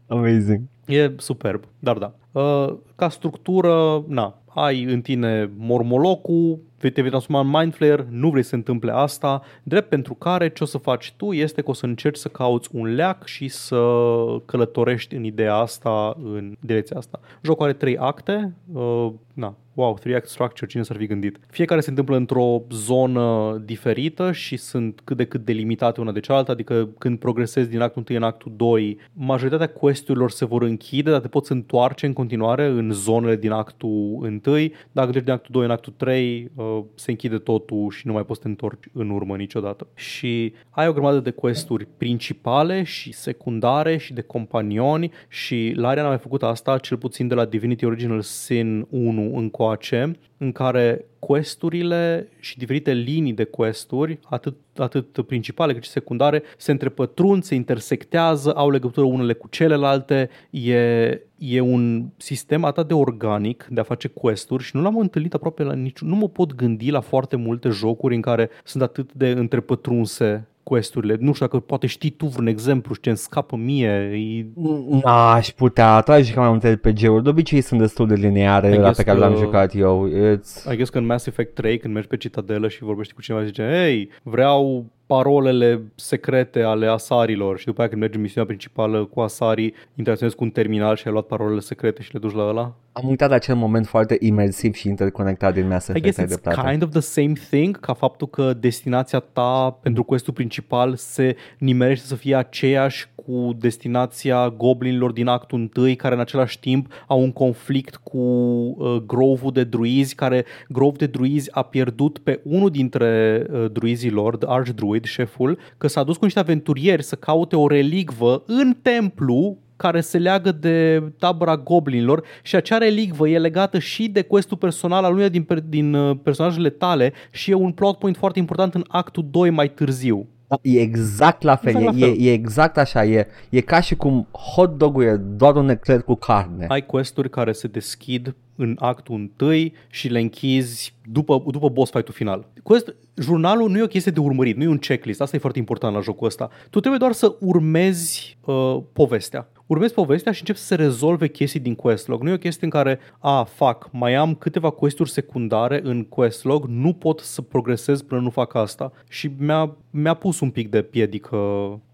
Amazing. E superb, dar da. Uh, ca structură, na, ai în tine mormolocul, te vei transforma în Mind Flayer, nu vrei să se întâmple asta, drept pentru care ce o să faci tu este că o să încerci să cauți un leac și să călătorești în ideea asta, în direcția asta. Jocul are trei acte, uh, na, wow, 3-act structure, cine s-ar fi gândit? Fiecare se întâmplă într-o zonă diferită și sunt cât de cât delimitate una de cealaltă, adică când progresezi din actul 1 în actul 2, majoritatea questurilor se vor închide, dar te poți întoarce în continuare în zonele din actul 1. Dacă treci din actul 2 în actul 3, uh, se închide totul și nu mai poți să te întorci în urmă niciodată. Și ai o grămadă de questuri principale și secundare și de companioni și Larian a mai făcut asta, cel puțin de la Divinity Original Sin 1 încoace, în care questurile și diferite linii de questuri, atât, atât principale cât și secundare, se întrepătrund, se intersectează, au legătură unele cu celelalte. E, e un sistem atât de organic de a face questuri și nu l-am întâlnit aproape la niciun... Nu mă pot gândi la foarte multe jocuri în care sunt atât de întrepătrunse questurile. Nu știu dacă poate știi tu vreun exemplu și ce îmi scapă mie. E... Aș putea, atrage cam mai multe RPG-uri. De obicei sunt destul de lineare I la guess pe care că- le-am jucat eu. It's... I guess că în Mass Effect 3, când mergi pe citadelă și vorbești cu cineva, zice, hei, vreau parolele secrete ale asarilor și după aia când mergi în misiunea principală cu asarii, interacționezi cu un terminal și ai luat parolele secrete și le duci la ăla. Am uitat de acel moment foarte imersiv și interconectat din Mass I Effect. guess ai it's dreptate. kind of the same thing, ca faptul că destinația ta pentru questul principal se nimerește să fie aceeași cu destinația goblinilor din actul 1, care în același timp au un conflict cu uh, Grove-ul de druizi, care Grove de druizi a pierdut pe unul dintre uh, druizii lor, The Archdruid, șeful, că s-a dus cu niște aventurieri să caute o relicvă în templu care se leagă de tabăra goblinilor și acea relicvă e legată și de questul personal al unuia din, per- din uh, personajele tale și e un plot point foarte important în actul 2 mai târziu. Da, E exact la fel, Exact la e, fel. e, e exact așa, e, e ca și cum hot dog-ul e doar un ecler cu carne. Ai questuri care se deschid în actul 1 și le închizi după, după boss fight-ul final. Quest, jurnalul nu e o chestie de urmărit, nu e un checklist, asta e foarte important la jocul ăsta. Tu trebuie doar să urmezi uh, povestea. Urmezi povestea și începi să se rezolve chestii din questlog. Nu e o chestie în care, a, fac, mai am câteva questuri secundare în questlog, nu pot să progresez până nu fac asta. Și mi-a, mi-a pus un pic de piedică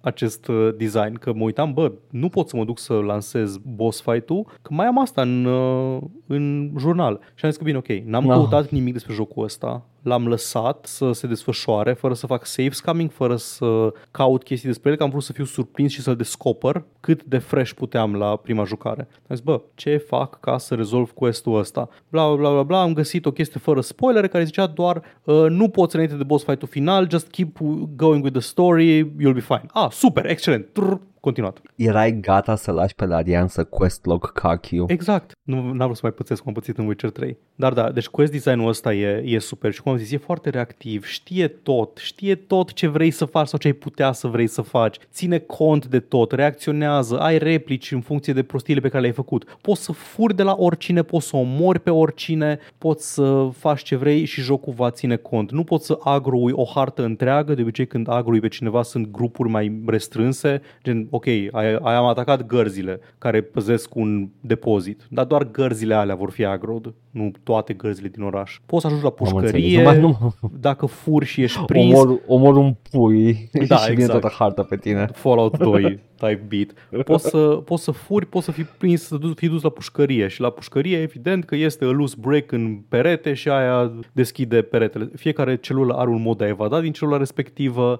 acest uh, design, că mă uitam, bă, nu pot să mă duc să lansez boss fight-ul, că mai am asta în, uh, în jurnal. Și am zis că bine, ok, n-am Ah. căutat nimic despre jocul ăsta, l-am lăsat să se desfășoare fără să fac save scamming, fără să caut chestii despre el, că am vrut să fiu surprins și să-l descoper cât de fresh puteam la prima jucare. Am zis, bă, ce fac ca să rezolv questul ăsta? Bla, bla, bla, bla, bla, am găsit o chestie fără spoilere care zicea doar uh, nu poți înainte de boss fight-ul final, just keep going with the story, you'll be fine. Ah, super, excelent, Trrr, continuat. Erai gata să lași pe Larian să questlog cock you. Exact. Nu n-am vrut să mai pățesc cum am pățit în Witcher 3. Dar da, deci quest design-ul ăsta e, e super și cum am zis, e foarte reactiv, știe tot, știe tot ce vrei să faci sau ce ai putea să vrei să faci, ține cont de tot, reacționează, ai replici în funcție de prostiile pe care le-ai făcut. Poți să furi de la oricine, poți să omori pe oricine, poți să faci ce vrei și jocul va ține cont. Nu poți să agrui o hartă întreagă, de obicei când agrui pe cineva sunt grupuri mai restrânse, gen, ok, ai, ai am atacat gărzile care păzesc un depozit, dar doar gărzile alea vor fi agrod, nu toate gărzile din oraș. Poți să ajungi la Am înțeles. pușcărie, Numai nu- dacă furși și ești <laughs> prins, Omor, omor un pui Da, <laughs> și vine exact. toată harta pe tine. Fallout 2 <laughs> type beat. Poți să, poți să furi, poți să fii prins, să du- fii dus la pușcărie și la pușcărie evident că este a loose break în perete și aia deschide peretele. Fiecare celulă are un mod de a evada din celula respectivă.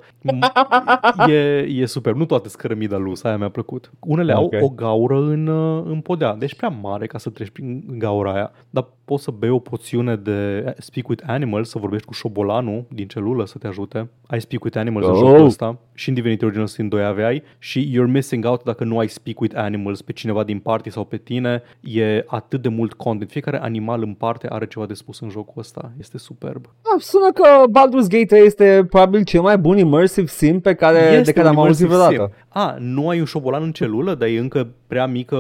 E, e super. Nu toate scărămida loose, aia mi-a plăcut. Unele Ok. au o gaură în, uh, în podea, deci prea mare ca să treci prin gaura aia, dar poți să bei o poțiune de Speak with Animals, să vorbești cu șobolanul din celulă să te ajute. Ai Speak with Animals în Oh. jocul ăsta și în Divinity Original Sin 2 aveai și you're missing out dacă nu ai Speak with Animals pe cineva din party sau pe tine. E atât de mult content. Fiecare animal în parte are ceva de spus în jocul ăsta. Este superb. Ah, sună că Baldur's Gate 3 este probabil cel mai bun immersive sim pe care, de Este care un am auzit immersive vreodată. sim. A, nu ai un șobolan în celulă, dar e încă prea mică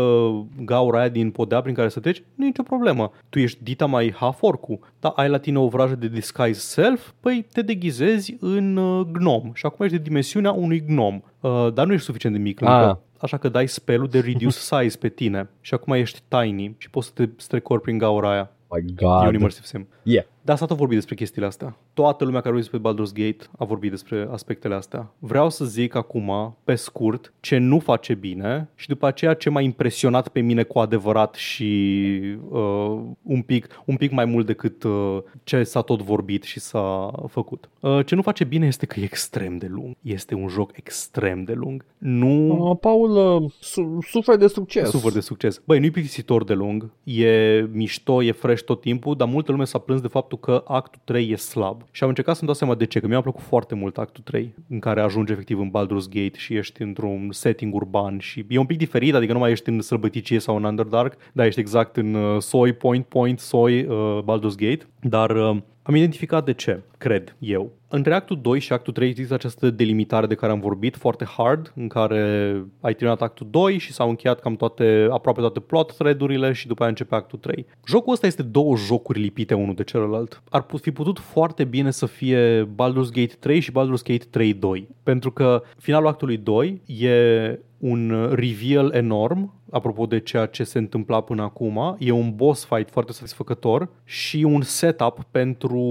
gaura aia din podea prin care să treci? Nu e nicio problemă. Tu ești dita mai half orcu, dar ai la tine o vrajă de disguise self, păi te deghizezi în uh, gnom și acum ești de dimensiunea unui gnom. Uh, dar nu ești suficient de mic încă. Ah. Așa că dai spelul de reduce <laughs> size pe tine și acum ești tiny și poți să te strecori prin gaura aia. My E un God. immersive sim. Yeah. Dar s-a tot vorbit despre chestiile astea. Toată lumea care a vorbit despre Baldur's Gate a vorbit despre aspectele astea. Vreau să zic acum, pe scurt, ce nu face bine și după aceea ce m-a impresionat pe mine cu adevărat și uh, un, pic, un pic mai mult decât uh, ce s-a tot vorbit și s-a făcut. Uh, ce nu face bine este că e extrem de lung. Este un joc extrem de lung. Nu... Uh, Paul uh, su- suferă de succes. Super de succes. Băi, nu-i plictisitor de lung, e mișto, e fresh tot timpul, dar multă lume s-a plâns de faptul că actul 3 e slab. Și am încercat să-mi dau seama de ce, că mi-a plăcut foarte mult actul 3, în care ajungi efectiv în Baldur's Gate și ești într-un setting urban și e un pic diferit, adică nu mai ești în sălbăticie sau în Underdark, dar ești exact în uh, Soy, Point, Point, Soy, uh, Baldur's Gate, dar uh, am identificat de ce, cred eu. Între actul 2 și actul 3 există această delimitare de care am vorbit, foarte hard, în care ai terminat actul 2 și s-au încheiat cam toate, aproape toate plot thread-urile și după aia începe actul 3. Jocul ăsta este două jocuri lipite unul de celălalt. Ar fi putut foarte bine să fie Baldur's Gate 3 și Baldur's Gate 3 2, pentru că finalul actului 2 e un reveal enorm apropo de ceea ce se întâmpla până acum. E un boss fight foarte satisfăcător și un setup pentru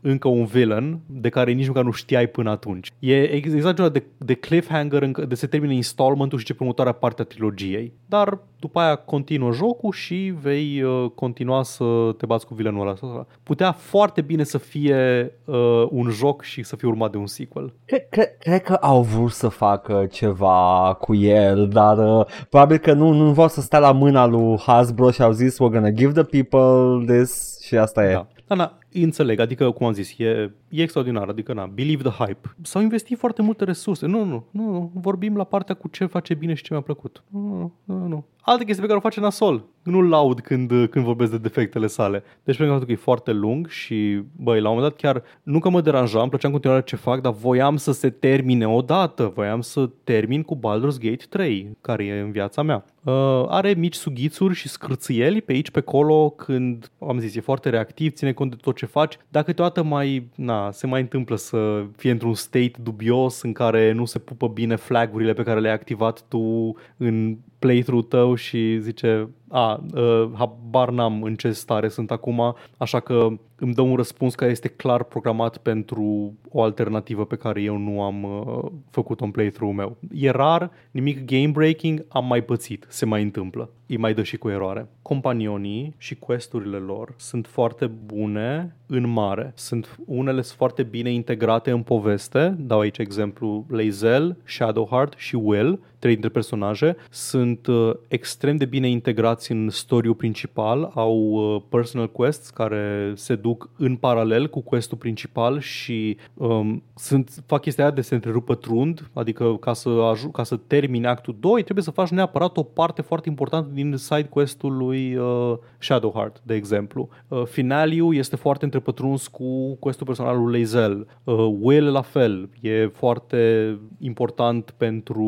încă un villain de care nici măcar nu știai până atunci. E exact genul de, de cliffhanger în, de se termine installmentul și ce următoarea parte a trilogiei. Dar după aia continuă jocul și vei uh, continua să te bați cu villainul ăla. Putea foarte bine să fie uh, un joc și să fie urmat de un sequel. Cred, cred, cred că au vrut să facă ceva cu el, dar uh, probabil că nu, nu vor să stea la mâna lui Hasbro și au zis we're gonna give the people this și asta e. Da. Da, da, înțeleg, adică, cum am zis, e, e extraordinar, adică, na, believe the hype. S-au investit foarte multe resurse. Nu, nu, nu, nu, vorbim la partea cu ce face bine și ce mi-a plăcut. Nu, nu, nu. Alte chestii pe care o face nasol. Nu laud când, când vorbesc de defectele sale. Deci, pentru că e foarte lung și, băi, la un moment dat chiar, nu că mă deranja, îmi plăcea în continuare ce fac, dar voiam să se termine odată. Voiam să termin cu Baldur's Gate 3, care e în viața mea. Uh, are mici sughițuri și scârțieli pe aici, pe acolo, când, am zis, e foarte reactiv, ține cont de tot ce faci, dar câteodată mai, na, se mai întâmplă să fie într-un state dubios în care nu se pupă bine flagurile pe care le-ai activat tu în playthrough tău și zice, a, uh, habar n-am în ce stare sunt acum, așa că îmi dă un răspuns care este clar programat pentru o alternativă pe care eu nu am uh, făcut-o în playthrough meu. E rar, nimic game breaking, am mai pățit, se mai întâmplă. Îi mai dă și cu eroare. Companionii și questurile lor sunt foarte bune în mare. Sunt unele sunt foarte bine integrate în poveste. Dau aici exemplu Lae'zel, Shadowheart și Will, trei dintre personaje, sunt uh, extrem de bine integrați în storiul principal, au uh, personal quests care se duc în paralel cu questul principal și um, sunt, fac chestia aia de se întrerupă trund, adică ca să, aju- ca să termini actul 2 trebuie să faci neapărat o parte foarte importantă din side quest-ul lui uh, Shadowheart, de exemplu. Uh, finaliul este foarte întrepătruns cu questul personal lui Lae'zel. Uh, Will la fel, e foarte important pentru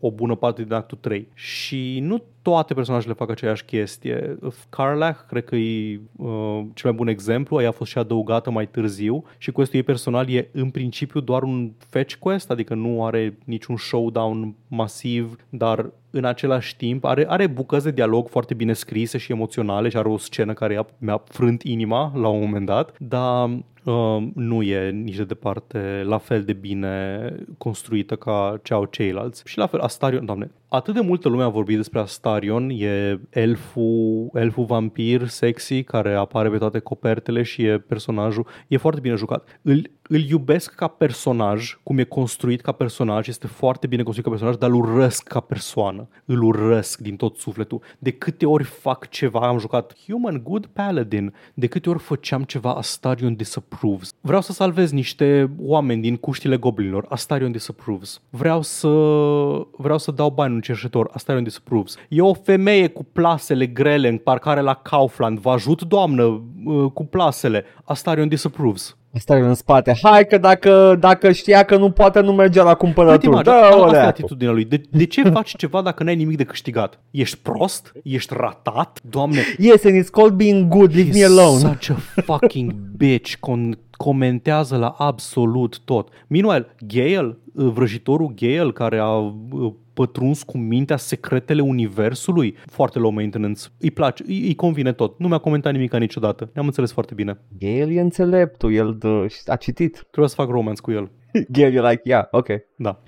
o bună parte din actul 3. Și nu toate personajele fac aceeași chestie. Carlac, cred că e uh, cel mai bun exemplu, ea a fost și adăugată mai târziu și questul ei personal e în principiu doar un fetch quest, adică nu are niciun showdown masiv, dar în același timp are, are bucăți de dialog foarte bine scrise și emoționale și are o scenă care mi-a frânt inima la un moment dat, dar uh, nu e nici de departe la fel de bine construită ca cea au ceilalți. Și la fel, Astarion, doamne, atât de multă lume a vorbit despre Astarion, e elful, elful vampir sexy care apare pe toate copertele și e personajul, e foarte bine jucat. Îl, îl iubesc ca personaj, cum e construit ca personaj, este foarte bine construit ca personaj, dar îl urăsc ca persoană. Îl urăsc din tot sufletul. De câte ori fac ceva, am jucat Human Good Paladin, de câte ori făceam ceva, Astarion disapproves. Vreau să salvez niște oameni din cuștile goblinilor, Astarion disapproves. Vreau să, vreau să dau bani un cerșetor, Astarion disapproves. E o femeie cu plasele grele în parcare la Kaufland, vă ajut doamnă uh, cu plasele, Astarion disapproves. Asta e în spate. Hai că dacă, dacă știa că nu poate, nu mergea la cumpărături. Uite, Da, asta e olea. atitudinea lui. De, de ce <laughs> faci ceva dacă n-ai nimic de câștigat? Ești prost? Ești ratat? Doamne, Yes, and it's called being good. Leave me He's alone. such a fucking <laughs> bitch con- comentează la absolut tot. Meanwhile, Gale, vrăjitorul Gale, care a uh, pătruns cu mintea secretele universului, foarte low maintenance, îi place, îi, îi convine tot. Nu mi-a comentat nimic niciodată. Ne-am înțeles foarte bine. El e înțeleptul, el dă, a citit. Trebuie să fac romance cu el. Gale e like, yeah, ok. Da.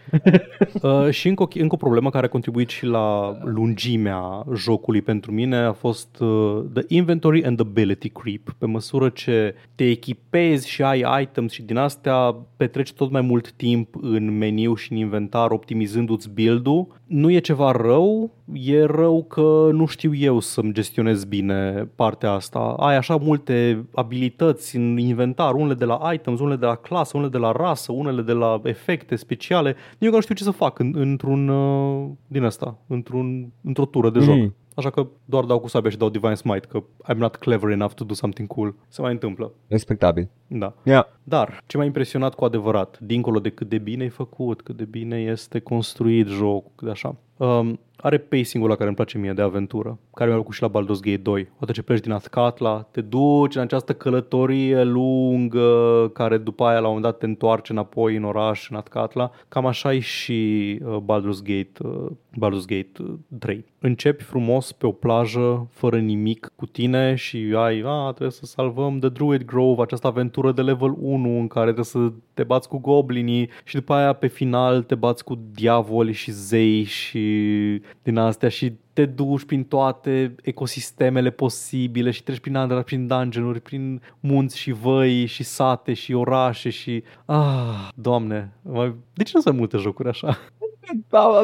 <laughs> uh, și încă o, încă o problemă care a contribuit și la lungimea jocului pentru mine a fost uh, the inventory and ability creep. Pe măsură ce te echipezi și ai items și din astea petreci tot mai mult timp în meniu și în inventar optimizându-ți build-ul, nu e ceva rău, e rău că nu știu eu să-mi gestionez bine partea asta. Ai așa multe abilități în inventar, unele de la items, unele de la clasă, unele de la rasă, unele de la efecte speciale. Eu nu știu ce să fac în, într-un uh, din asta, într-un, într-o tură de joc. Mm. Așa că doar dau cu sabia și dau Divine Smite, că I'm not clever enough to do something cool. Se mai întâmplă. Respectabil. Da. Yeah. Dar, ce m-a impresionat cu adevărat, dincolo de cât de bine e făcut, cât de bine este construit jocul, cât de așa, um, are pacing-ul la care îmi place mie de aventură, care mi-a plăcut și la Baldur's Gate 2. Odată ce pleci din Athkatla, te duci în această călătorie lungă, care după aia la un moment dat te întoarce înapoi în oraș, în Athkatla. Cam așa e și uh, Baldur's Gate, uh, Baldur's Gate 3. Începi frumos pe o plajă, fără nimic cu tine și ai, a, trebuie să salvăm The Druid Grove, această aventură de level 1 în care trebuie să te bați cu goblinii și după aia pe final te bați cu diavoli și zei și din astea și te duci prin toate ecosistemele posibile și treci prin andra, prin dungeon prin munți și văi și sate și orașe și... Ah, doamne, de ce nu sunt multe jocuri așa?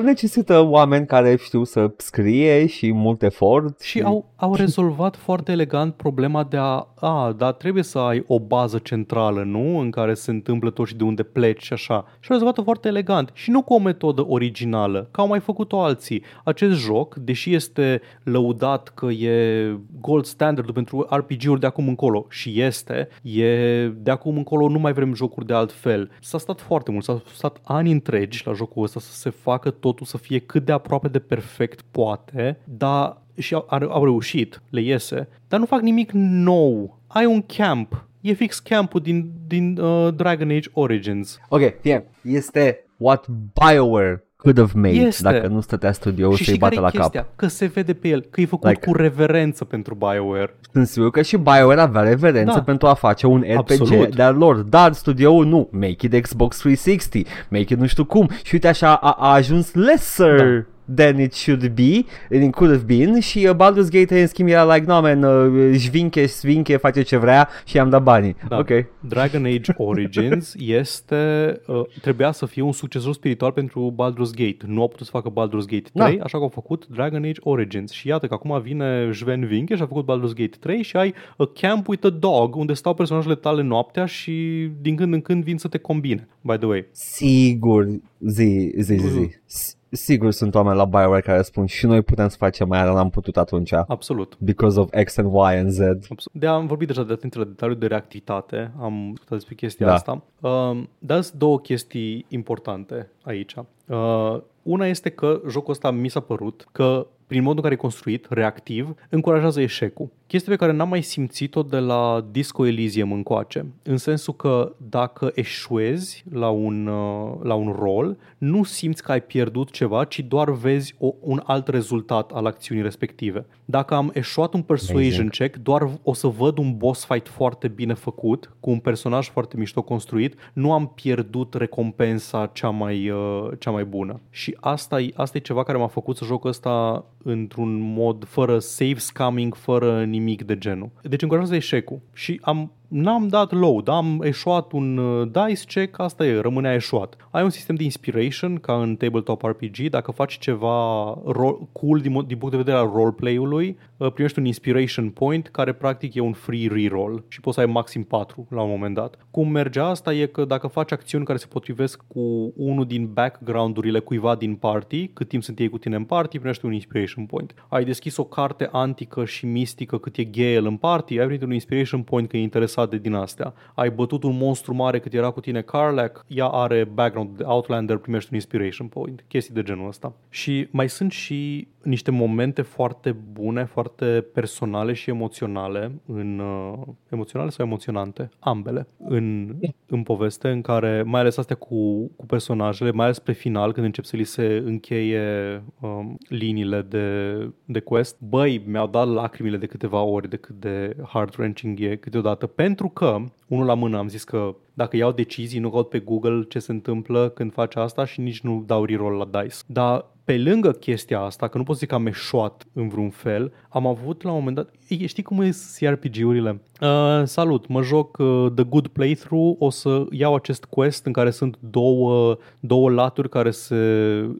Necesită oameni care știu să scrie și mult efort. Și au, au rezolvat foarte elegant problema de a, a, dar trebuie să ai o bază centrală, nu? În care se întâmplă tot și de unde pleci și așa. Și au rezolvat-o foarte elegant și nu cu o metodă originală, ca au mai făcut-o alții. Acest joc, deși este lăudat că e gold standard pentru RPG-uri de acum încolo și este, e de acum încolo nu mai vrem jocuri de alt fel. S-a stat foarte mult, s-a stat ani întregi la jocul ăsta să se facă totul să fie cât de aproape de perfect poate, dar și au, au reușit, le iese, dar nu fac nimic nou. Ai un camp, e fix campul din, din uh, Dragon Age Origins. Ok, fie, este what BioWare could have made este. dacă nu stătea studioul și să-i bată la chestia? cap. Că se vede pe el, că e făcut like, cu reverență pentru BioWare. Sunt sigur că și BioWare avea reverență da. pentru a face un RPG Absolut. de-al lor, dar studioul nu. Make it Xbox 360, make it nu știu cum. Și uite așa a, a ajuns lesser. Da than it should be, it could have been și uh, Baldur's Gate în schimb era like, no man, uh, șvinche, svinche, face ce vrea și i-am dat banii. Da. Ok. Dragon Age Origins <laughs> este, uh, trebuia să fie un succesor spiritual pentru Baldur's Gate. Nu au putut să facă Baldur's Gate 3, da. așa că au făcut Dragon Age Origins. Și iată că acum vine Sven Vinke și a făcut Baldur's Gate 3 și ai A Camp with a Dog, unde stau personajele tale noaptea și din când în când vin să te combine, by the way. Sigur, zi, zi, zi, zi sigur sunt oameni la BioWare care spun și noi putem să facem mai, dar n-am putut atunci. Absolut. Because of X and Y and Z. Absolut. De am vorbit deja de atenție la detaliu de reactivitate, am discutat despre chestia da. asta. Uh, dar sunt două chestii importante aici. Uh, una este că jocul ăsta mi s-a părut că prin modul în care e construit, reactiv, încurajează eșecul. Chestie pe care n-am mai simțit-o de la Disco Elysium încoace, în sensul că dacă eșuezi la un, uh, la un rol, nu simți că ai pierdut ceva, ci doar vezi o, un alt rezultat al acțiunii respective. Dacă am eșuat un persuasion Amazing. check, doar o să văd un boss fight foarte bine făcut, cu un personaj foarte mișto construit, nu am pierdut recompensa cea mai, uh, cea mai bună. Și asta e, asta e ceva care m-a făcut să joc ăsta într-un mod fără save scamming, fără nimic de genul. Deci încurajează eșecul și am n-am dat load, am eșuat un uh, dice check, asta e, rămânea eșuat. Ai un sistem de inspiration, ca în tabletop RPG, dacă faci ceva ro- cool din, din punct de vedere al roleplay-ului, uh, primești un inspiration point, care practic e un free reroll și poți să ai maxim 4 la un moment dat. Cum merge asta e că dacă faci acțiuni care se potrivesc cu unul din background-urile cuiva din party, cât timp sunt ei cu tine în party, primești un inspiration point. Ai deschis o carte antică și mistică cât e Gale în party, ai primit un inspiration point că e interesat interesat episoade din astea. Ai bătut un monstru mare cât era cu tine Carlac, ea are background de Outlander, primești un inspiration point, chestii de genul ăsta. Și mai sunt și niște momente foarte bune, foarte personale și emoționale în uh, emoționale sau emoționante, ambele, în, în poveste în care, mai ales astea cu, cu personajele, mai ales pe final când încep să li se încheie um, liniile de, de quest, băi, mi-au dat lacrimile de câteva ori de cât de heart-wrenching e câteodată, pentru că, unul la mână am zis că dacă iau decizii, nu caut pe Google ce se întâmplă când faci asta și nici nu dau reroll la DICE. Dar pe lângă chestia asta, că nu pot zic că am eșuat în vreun fel, am avut la un moment dat... Ei, știi cum e RPG-urile? Uh, salut, mă joc uh, The Good Playthrough, o să iau acest quest în care sunt două, două laturi care se,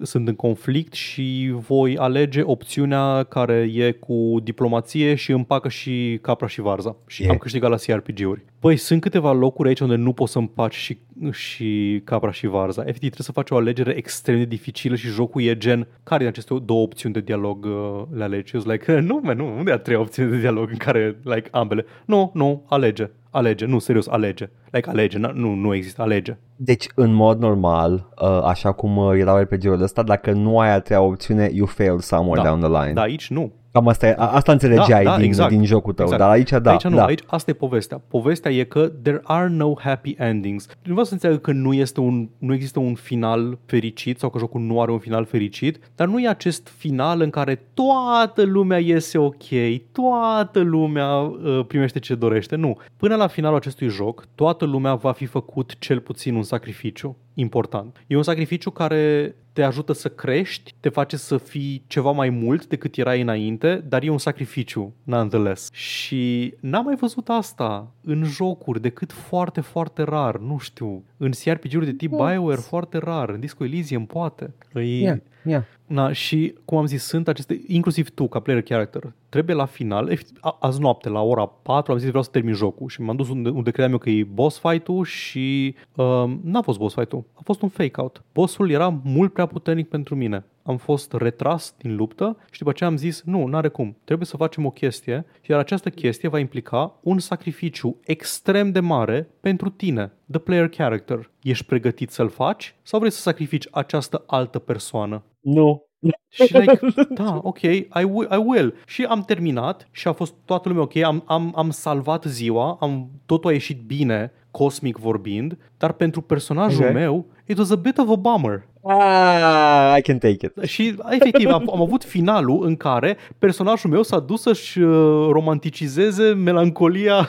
sunt în conflict și voi alege opțiunea care e cu diplomație și împacă și capra și varza. Și Yeah. am câștigat la CRPG-uri. Păi, sunt câteva locuri aici unde nu poți să împaci și, și capra și varza. Efectiv, trebuie să faci o alegere extrem de dificilă și jocul e gen, care din aceste două opțiuni de dialog uh, le alegi? Eu sunt like, <laughs> nu, man, nu, unde a trei opțiuni de dialog în care, like, ambele? Nu, nu, alege, alege, nu, serios, alege. Like, alege, na- nu, nu există, alege. Deci, în mod normal, uh, așa cum uh, erau RPG-ul ăsta, dacă nu ai a treia opțiune, you fail somewhere Da. down the line. Dar aici nu. Cam asta, e, a, asta înțelegeai Da, da, din, exact. din jocul tău, Exact. dar aici da. aici nu, da. aici asta e povestea. Povestea e că there are no happy endings. Nu vreau să înțeleg că nu, este un, nu există un final fericit sau că jocul nu are un final fericit, dar nu e acest final în care toată lumea iese ok, toată lumea uh, primește ce dorește. Nu. Până la finalul acestui joc, toată lumea va fi făcut cel puțin un sacrificiu important. E un sacrificiu care te ajută să crești, te face să fii ceva mai mult decât erai înainte, dar e un sacrificiu, nonetheless. Și n-am mai văzut asta în jocuri decât foarte, foarte rar, nu știu. În CRPG-uri de tip BioWare foarte rar, în Disco Elysium poate. E, Yeah, yeah. Na, și, cum am zis, sunt aceste, inclusiv tu, ca player character, trebuie la final, efectiv, a, azi noapte, la ora 4, am zis vreau să termin jocul și m-am dus unde, unde credeam eu că e boss fight-ul și um, n-a fost boss fight-ul, a fost un fake-out. Bossul era mult prea puternic pentru mine. Am fost retras din luptă și după aceea am zis, nu, n-are cum, trebuie să facem o chestie, iar această chestie va implica un sacrificiu extrem de mare pentru tine, the player character. Ești pregătit să-l faci sau vrei să sacrifici această altă persoană? Nu. Și like, da, ok, I will, I will. Și am terminat și a fost toată lumea ok, am, am, am salvat ziua, am, totul a ieșit bine, cosmic vorbind, dar pentru personajul Ok. meu, it was a bit of a bummer. Ah, I can take it. Și efectiv am, am avut finalul în care personajul meu s-a dus să-și uh, romanticizeze melancolia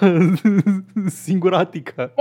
<laughs> singuratică.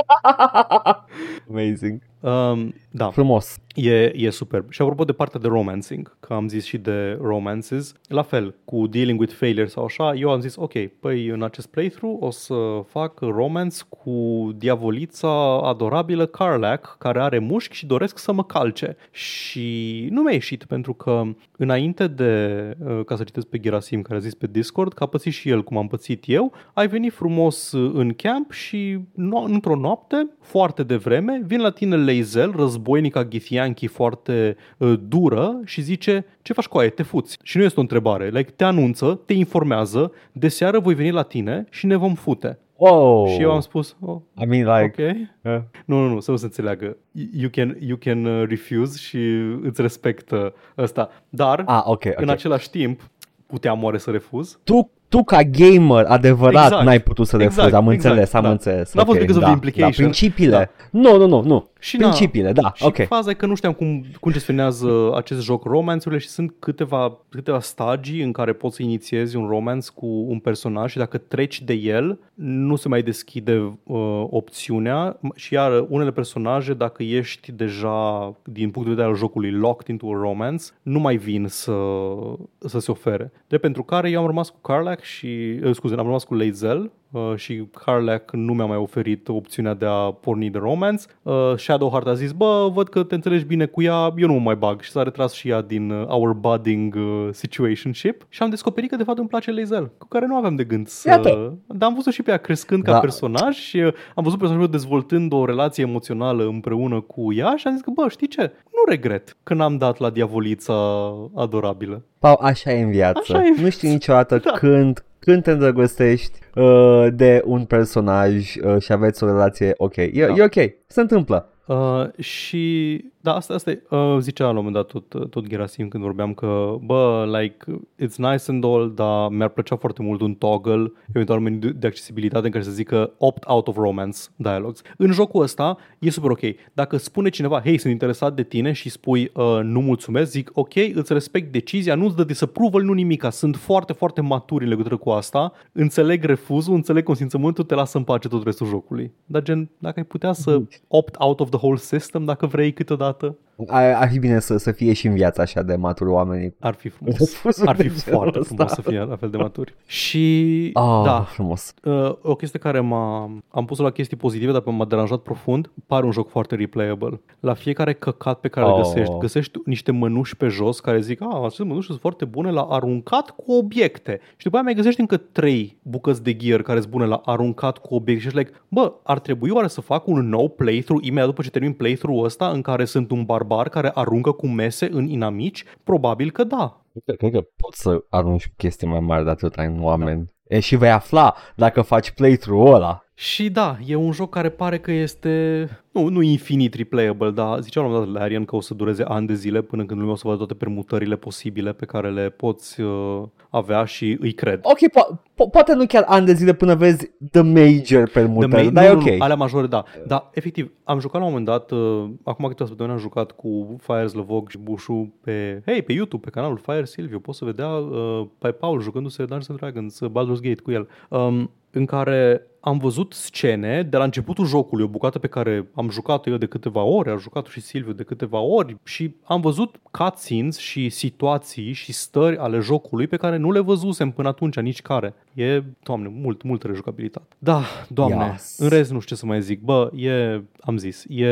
Amazing. Um, da. Frumos. E, e superb. Și apropo de partea de romancing, că am zis și de romances, la fel, cu dealing with failure sau așa, eu am zis, ok, păi în acest playthrough o să fac romance cu diavolița adorabilă Carlac, care are mușchi și doresc să mă calce. Și nu mi-a ieșit, pentru că înainte de, uh, ca să citesc pe Gerasim, care a zis pe Discord, că a pățit și el cum am pățit eu, ai venit frumos uh, în camp și no- într-o noapte, foarte devreme, vin la tine Leizel, războinica Githyanki foarte uh, dură și zice, ce faci cu aia, te fuți. Și nu este o întrebare, like, te anunță, te informează, de seară voi veni la tine și ne vom fute. Oh. Și eu am spus, oh, I mean, like... ok. uh, Nu, nu, nu, să nu se înțeleagă. You can, you can uh, refuse și îți respect uh, ăsta. Dar, ah, ok, în ok. același timp, puteam oare să refuz? Tu, tu ca gamer adevărat Exact. n-ai putut să refuzi, Exact, am exact, înțeles, am da. înțeles. N-a fost ok, because of da, the implication. Da, principiile. Da. Nu, nu, nu, nu. Și na- principiile, da, Și ok. faza e că nu știam cum, cum gestionează acest joc romanțurile și sunt câteva, câteva stagii în care poți să inițiezi un romance cu un personaj și dacă treci de el, nu se mai deschide uh, opțiunea și iar unele personaje, dacă ești deja, din punct de vedere al jocului, locked into a romance, nu mai vin să, să se ofere. De pentru care eu am rămas cu Carlac și, uh, scuze, am rămas cu Lazel uh, și Carlac nu mi-a mai oferit opțiunea de a porni de romance. Uh, Shadowheart a zis, bă, văd că te înțelegi bine cu ea, eu nu mă mai bag și s-a retras și ea din uh, our budding uh, situationship și am descoperit că de fapt îmi place Lazel, cu care nu aveam de gând să... Iată. Dar am văzut și pe ea crescând ca Da. personaj și uh, am văzut personajul meu dezvoltând o relație emoțională împreună cu ea și am zis că, bă, știi ce? Nu regret că n-am dat la diavolița adorabilă. Pau, așa e în viață. Așa e în Nu știi niciodată Da. când când te îndrăgostești uh, de un personaj uh, și aveți o relație ok. E, Da. e ok, se întâmplă. Uh, și da, asta, asta e, uh, zicea la un moment dat tot, tot Gerasim când vorbeam că, bă, like, it's nice and all, dar mi-ar plăcea foarte mult un toggle, eventual meniu de, de accesibilitate în care să zică opt out of romance dialogues. În jocul ăsta e super ok. Dacă spune cineva, hei, sunt interesat de tine și spui uh, nu mulțumesc, zic ok, îți respect decizia, nu-ți dă disapproval, nu nimica. Sunt foarte, foarte maturi în legătură cu asta, înțeleg refuzul, înțeleg consimțământul, te lasă în pace tot restul jocului. Dar gen, dacă ai putea să opt out of the whole system, dacă vrei câteodată, Ar, ar fi bine să, să fie și în viața așa de maturi oamenii. ar fi frumos. Refuzul Ar fi de genul foarte ăsta. frumos să fie la fel de maturi. Și Ah, da, frumos. Uh, o chestie care m-a... Am pus la chestii pozitive, dar m-a deranjat profund. Pare un joc foarte replayable. La fiecare căcat pe care Oh. îl găsești, găsești niște mănuși pe jos care zic, a, aceste mănuși sunt foarte bune la aruncat cu obiecte. Și după aia mai găsești încă trei bucăți de gear care sunt bune la aruncat cu obiecte. Și ești like, bă, ar trebui oare să fac un nou playthrough imediat după ce termin playthrough-ul ăsta în care sunt un barbar care aruncă cu mese în inamici? Probabil că da. Cred, cred că poți să arunci chestii mai mari de atâta în oameni. E, și vei afla dacă faci playthrough-ul ăla. Și da, e un joc care pare că este, nu, nu infinit replayable, dar zicea la un moment dat Larian că o să dureze ani de zile până când lumea o să vadă toate permutările posibile pe care le poți uh, avea și îi cred. Ok, po- po- poate nu chiar ani de zile până vezi the major permutări, The dar main- e nu, ok. nu, alea majore, da. Dar, efectiv, am jucat la un moment dat, uh, acum câteva săptămâni am jucat cu Fire Slovog și Bushu pe, hey, pe YouTube, pe canalul Fire Silvio. Poți să vedea uh, pe Paul jucându-se Dungeons and Dragons, uh, Baldur's Gate cu el. Um, în care am văzut scene de la începutul jocului, o bucată pe care am jucat-o eu de câteva ori, a jucat-o și Silviu de câteva ori și am văzut cutscenes și situații și stări ale jocului pe care nu le văzusem până atunci, nici care. E, doamne, mult, multă rejucabilitate. Da, doamne, Yes. în rest nu știu ce să mai zic. Bă, e, am zis, e,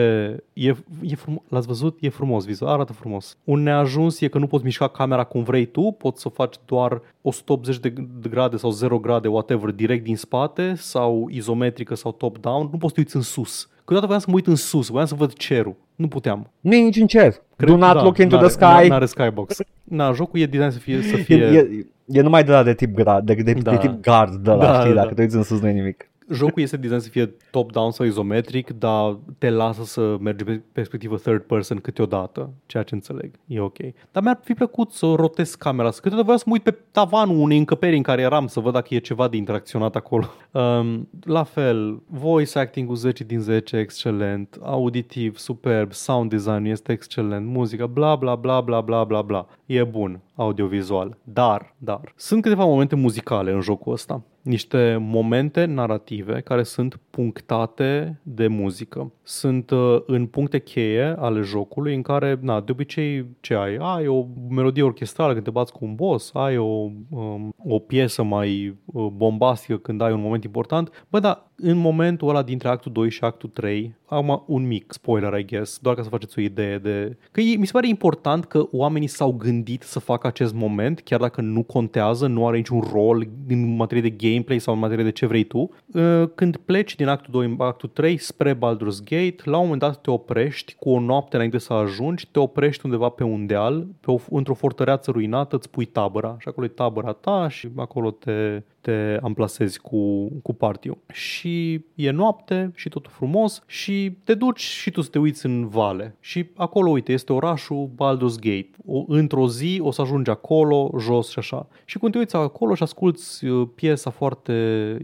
e, e frumos, l-ați văzut? E frumos, vizual, arată frumos. Un neajuns e că nu poți mișca camera cum vrei tu, poți să faci doar 180 de de grade sau 0 grade, whatever, direct din spate sau izometrică sau top-down, nu poți să te uiți în sus. Câteodată voiam să mă uit în sus, voiam să văd cerul. Nu puteam. Nu e niciun cer. Cred- Do not da, look into n-are- the sky. N-are skybox. Na, jocul e design să fie, să E, fie e, e numai de la de tip, gra, de, de, Da. de tip guard de la, Da, știi, da, dacă da. te uiți în sus nu e nimic. Jocul este design să fie top-down sau izometric, dar te lasă să mergi pe perspectivă third person câteodată, ceea ce înțeleg. E ok. Dar mi-ar fi plăcut să rotez camera, să câteodată voiam să mă uit pe tavanul unei încăperi în care eram, să văd dacă e ceva de interacționat acolo. <laughs> Um, la fel, voice acting cu 10 din 10, excelent, auditiv, superb, sound design este excelent, muzica, bla bla bla bla bla bla bla. E bun audiovizual. Dar, dar, sunt câteva momente muzicale în jocul ăsta niște momente narrative care sunt punctate de muzică. Sunt uh, în puncte cheie ale jocului în care, na, de obicei, ce ai? Ai o melodie orchestrală când te bați cu un boss, ai o, um, o piesă mai uh, bombastică când ai un moment important. Bă, dar în momentul ăla dintre actul 2 și actul 3, am un mic spoiler, I guess, doar ca să faceți o idee de... Că e, mi se pare important că oamenii s-au gândit să facă acest moment, chiar dacă nu contează, nu are niciun rol în materie de gameplay sau în materie de ce vrei tu. Uh, Când pleci din actul 2 în actul 3 spre Baldur's Gate, la un moment dat te oprești cu o noapte înainte să ajungi, te oprești undeva pe un deal, pe o, într-o fortăreață ruinată, îți pui tabăra și acolo e tabăra ta și acolo te, te amplasezi cu, cu partiu. Și e noapte și totul frumos și te duci și tu să te uiți în vale. Și acolo, uite, este orașul Baldur's Gate. O, într-o zi o să ajungi acolo, jos și așa. Și când te uiți acolo și asculti uh, piesa foarte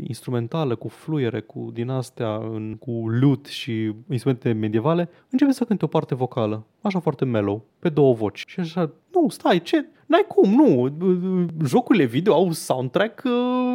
instrumentală, cu fluiere, cu din astea, în, cu lute și instrumente medievale, începe să cânte o parte vocală, așa foarte mellow, pe două voci. Și așa, nu, stai, ce? N-ai cum, nu. Jocurile video au soundtrack uh,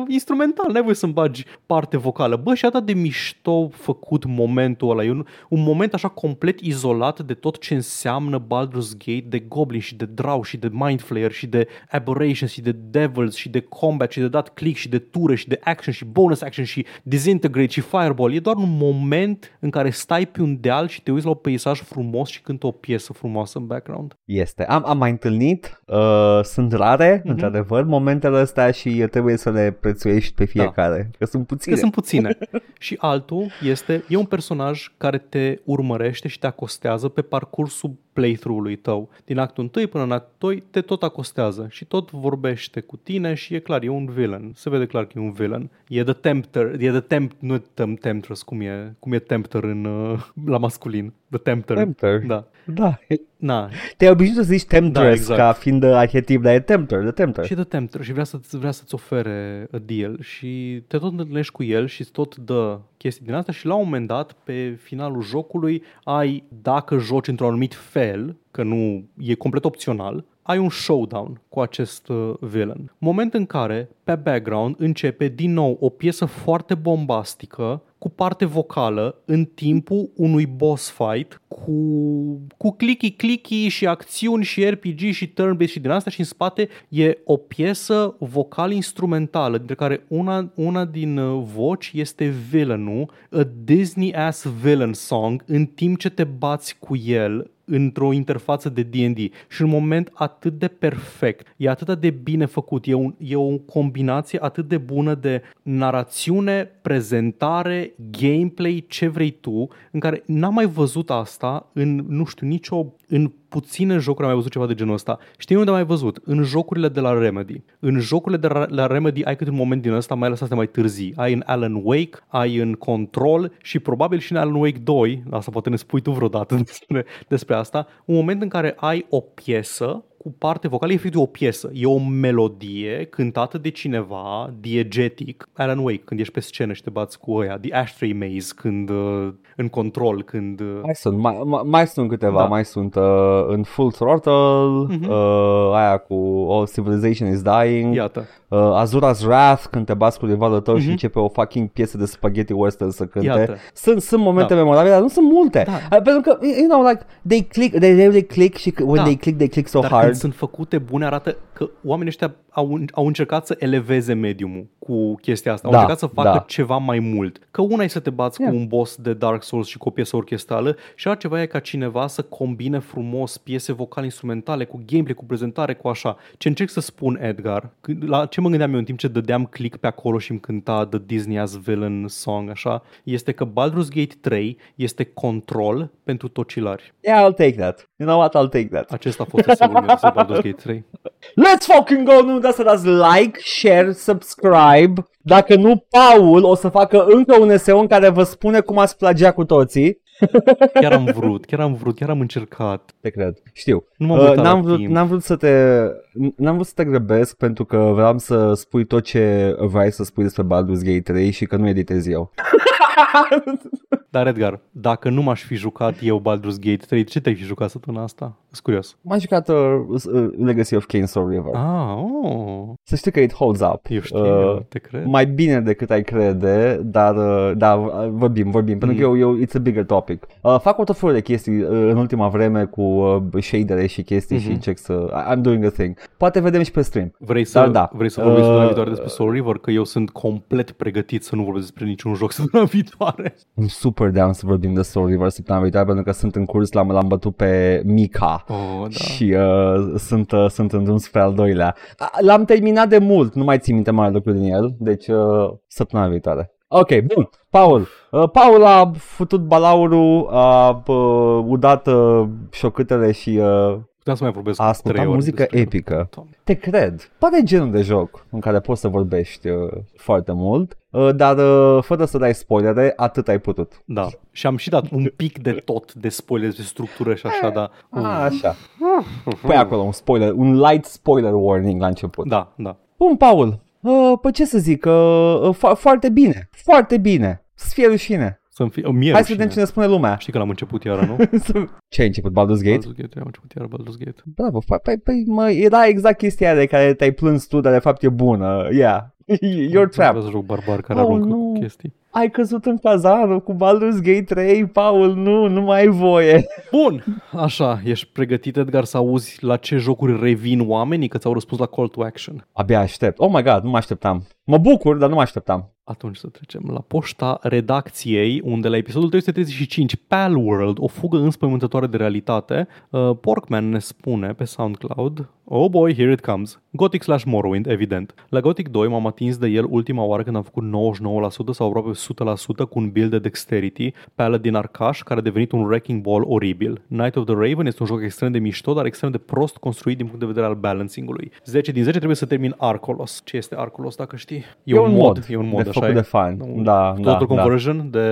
instrumental, n-ai voie să-mi bagi parte vocală. Bă, și atât de mișto făcut momentul ăla. E un, un moment așa complet izolat de tot ce înseamnă Baldur's Gate, de Goblin și de Drow și de Mind Flayer și de Aberration și de Devils și de Combat și de dat click și de ture și de action și bonus action și Disintegrate și Fireball. E doar un moment în care stai pe un deal și te uiți la un peisaj frumos și cântă o piesă frumoasă în background. Este. Am, am mai întâlnit, uh, sunt rare, Mhm. într-adevăr, momentele astea și trebuie să le prețuiești pe fiecare, că sunt puține. Că sunt puține. <laughs> și altul este, e un personaj care te urmărește și te acostează pe parcursul playthrough-ului tău. Din actul 1 până în actul 2 te tot acostează și tot vorbește cu tine și e clar, e un villain. Se vede clar că e un villain. E The Tempter, e The Tempt, nu Tem- Temptress, cum e, cum e Tempter în, uh, la masculin. The Tempter. Tempter. Da. Da. Na, Te-ai obișnuit să zici Temptress Da, exact. ca fiind uh, arhetip, dar e Tempter, de Tempter. Și The Tempter și vrea, să, vrea să-ți ofere a deal și te tot întâlnești cu el și îți tot dă chestii din asta și la un moment dat, pe finalul jocului, ai, dacă joci într-un anumit fel, că nu e complet opțional, ai un showdown cu acest uh, villain. Moment în care, pe background, începe din nou o piesă foarte bombastică cu parte vocală în timpul unui boss fight cu, cu clicky-clicky și acțiuni și RPG și turn-based și din asta și în spate e o piesă vocal-instrumentală, dintre care una, una din uh, voci este villainul, a Disney-ass villain song, în timp ce te bați cu el într-o interfață de D&D și un moment atât de perfect, e atât de bine făcut, e, un, e o combinație atât de bună de narațiune, prezentare, gameplay, ce vrei tu, în care n-am mai văzut asta în, nu știu, nicio, în puține jocuri am mai văzut ceva de genul ăsta. Știi unde am mai văzut? În jocurile de la Remedy. În jocurile de la- la Remedy ai câte un moment din ăsta, mai ales astea mai târzii. Ai în Alan Wake, ai în Control și probabil și în Alan Wake 2, asta poate ne spui tu vreodată <laughs> despre, despre asta, un moment în care ai o piesă cu parte vocală, e efectiv o piesă, e o melodie cântată de cineva diegetic. Alan Wake, când ești pe scenă și te bați cu ăia, The Ashtray Maze, când uh, în control, când... Uh, Mai sunt, mai, mai, mai sunt câteva, Da. mai sunt uh, în Full Throttle, Mhm. uh, aia cu All Civilization is Dying, iată, uh, Azura's Wrath, când te bați cu rivalul tău și Mhm. începe o fucking piesă de spaghetti western să cânte. Iată. Sunt, sunt momente Da. memorabile, dar nu sunt multe. Da. Uh, pentru că, you know, like, they click, they really click și when Da. they click, they click so dar hard. Când sunt făcute bune arată că oamenii ăștia au, au încercat să eleveze mediumul cu chestia asta. Au Da, încercat să facă da. ceva mai mult. Că una e să te bați Yeah. cu un boss de Dark Souls și cu o piesă orchestrală și altceva e ca cineva să combine frumos piese vocale instrumentale cu gameplay, cu prezentare, cu așa. Ce încerc să spun, Edgar, când- la ce mă gândeam eu în timp ce dădeam click pe acolo și îmi cânta The Disney as Villain Song, așa, este că Baldur's Gate 3 este control pentru tocilari. Yeah, I'll take that. You know what, I'll take that. Acesta a fost resumul meu despre Baldur's Gate 3. Let's fucking go! Nu uitați să dați like, share, subscribe. Dacă nu, Paul o să facă încă un eseu în care vă spune cum ați plagia cu toții. <laughs> Chiar am vrut, chiar am vrut, chiar am încercat. Te cred. Știu. Nu m-am Uh, uitat n-am, la vrut, timp. n-am vrut să te n-am vrut să te grăbesc pentru că vreau să spui tot ce vrei să spui despre Baldur's Gate 3 și că nu editez eu. <laughs> <laughs> Dar Edgar, dacă nu m-aș fi jucat eu Baldur's Gate 3, ce te-ai fi jucat săptămâna asta? Sunt curios. M-am jucat uh, uh, Legacy of Kain Soul River. Ah, oh, Să știi că it holds up. eu știu, Uh, te cred. mai bine decât ai crede, dar uh, da, uh, vorbim, vorbim, pentru că eu, eu, it's a bigger topic. Uh, fac o tot felul de chestii uh, în ultima vreme cu uh, shadere și chestii și Mhm. încerc să... I- I'm doing a thing. Poate vedem și pe stream. Vrei să, Dar da. vrei să vorbim Uh, săptămâna viitoare despre Soul River? Că eu sunt complet pregătit să nu vorbesc despre niciun joc <laughs> săptămâna viitoare. I'm super down să vorbim de Soul River săptămâna viitoare pentru că sunt în curs, l-am, l-am bătut pe Mika. Oh, da. Și uh, sunt, uh, sunt în drum spre al doilea. A, L-am terminat de mult, nu mai țin minte mare lucru din el, deci uh, săptămâna viitoare. Ok, bun. Paul. Uh, Paul a futut balaurul, a uh, udat uh, șocâtele și uh, Puteam să mai vorbesc a trei ascultat ore muzică despre- epică. Doamne. Te cred. Pare genul de joc în care poți să vorbești uh, foarte mult, uh, dar uh, fără să dai spoilere, atât ai putut. Da. Și am și dat un pic de tot de spoiler despre structură și așa, dar... A, așa. Păi acolo un spoiler, un light spoiler warning la început. Da, da. Bun, Paul, uh, păi ce să zic, uh, uh, fo- foarte bine, foarte bine, să fie rușine. Să-mi fie... Mie Hai să rușine. vedem ce ne spune lumea. Știi că l-am început iară, nu? <laughs> ce ai început, Baldur's Gate? Baldur's Gate, am început iară Baldur's Gate. Bravo, păi, păi, păi mă, era exact chestia aia de care te-ai plâns tu, dar de fapt e bună. Yeah, <laughs> you're trapped. Vreau să joc barbar care Oh, aruncă nu. chestii. Ai căzut în cazanul cu Baldur's Gate 3, Paul, nu, nu mai ai voie. <laughs> Bun, așa, ești pregătit, Edgar, să auzi la ce jocuri revin oamenii, că ți-au răspuns la call to action. Abia aștept. Oh my god, nu mă așteptam. Mă bucur, dar nu mă așteptam. Atunci să trecem la poșta redacției, unde la episodul 335, Palworld, o fugă înspăimântătoare de realitate, uh, Porkman ne spune pe SoundCloud, Oh boy, here it comes. Gothic slash Morrowind, evident. La Gothic 2 m-am atins de el ultima oară când am făcut 99% sau aproape 100% cu un build de dexterity, Paladin Arcaș, care a devenit un wrecking ball oribil. Night of the Raven este un joc extrem de mișto, dar extrem de prost construit din punct de vedere al balancing-ului. 10 din 10 trebuie să termin Arcolos. Ce este Arcolos, dacă știi? E un mod, E un mod, de așa făcut e? de fan. Un Da, da, Total da. conversion de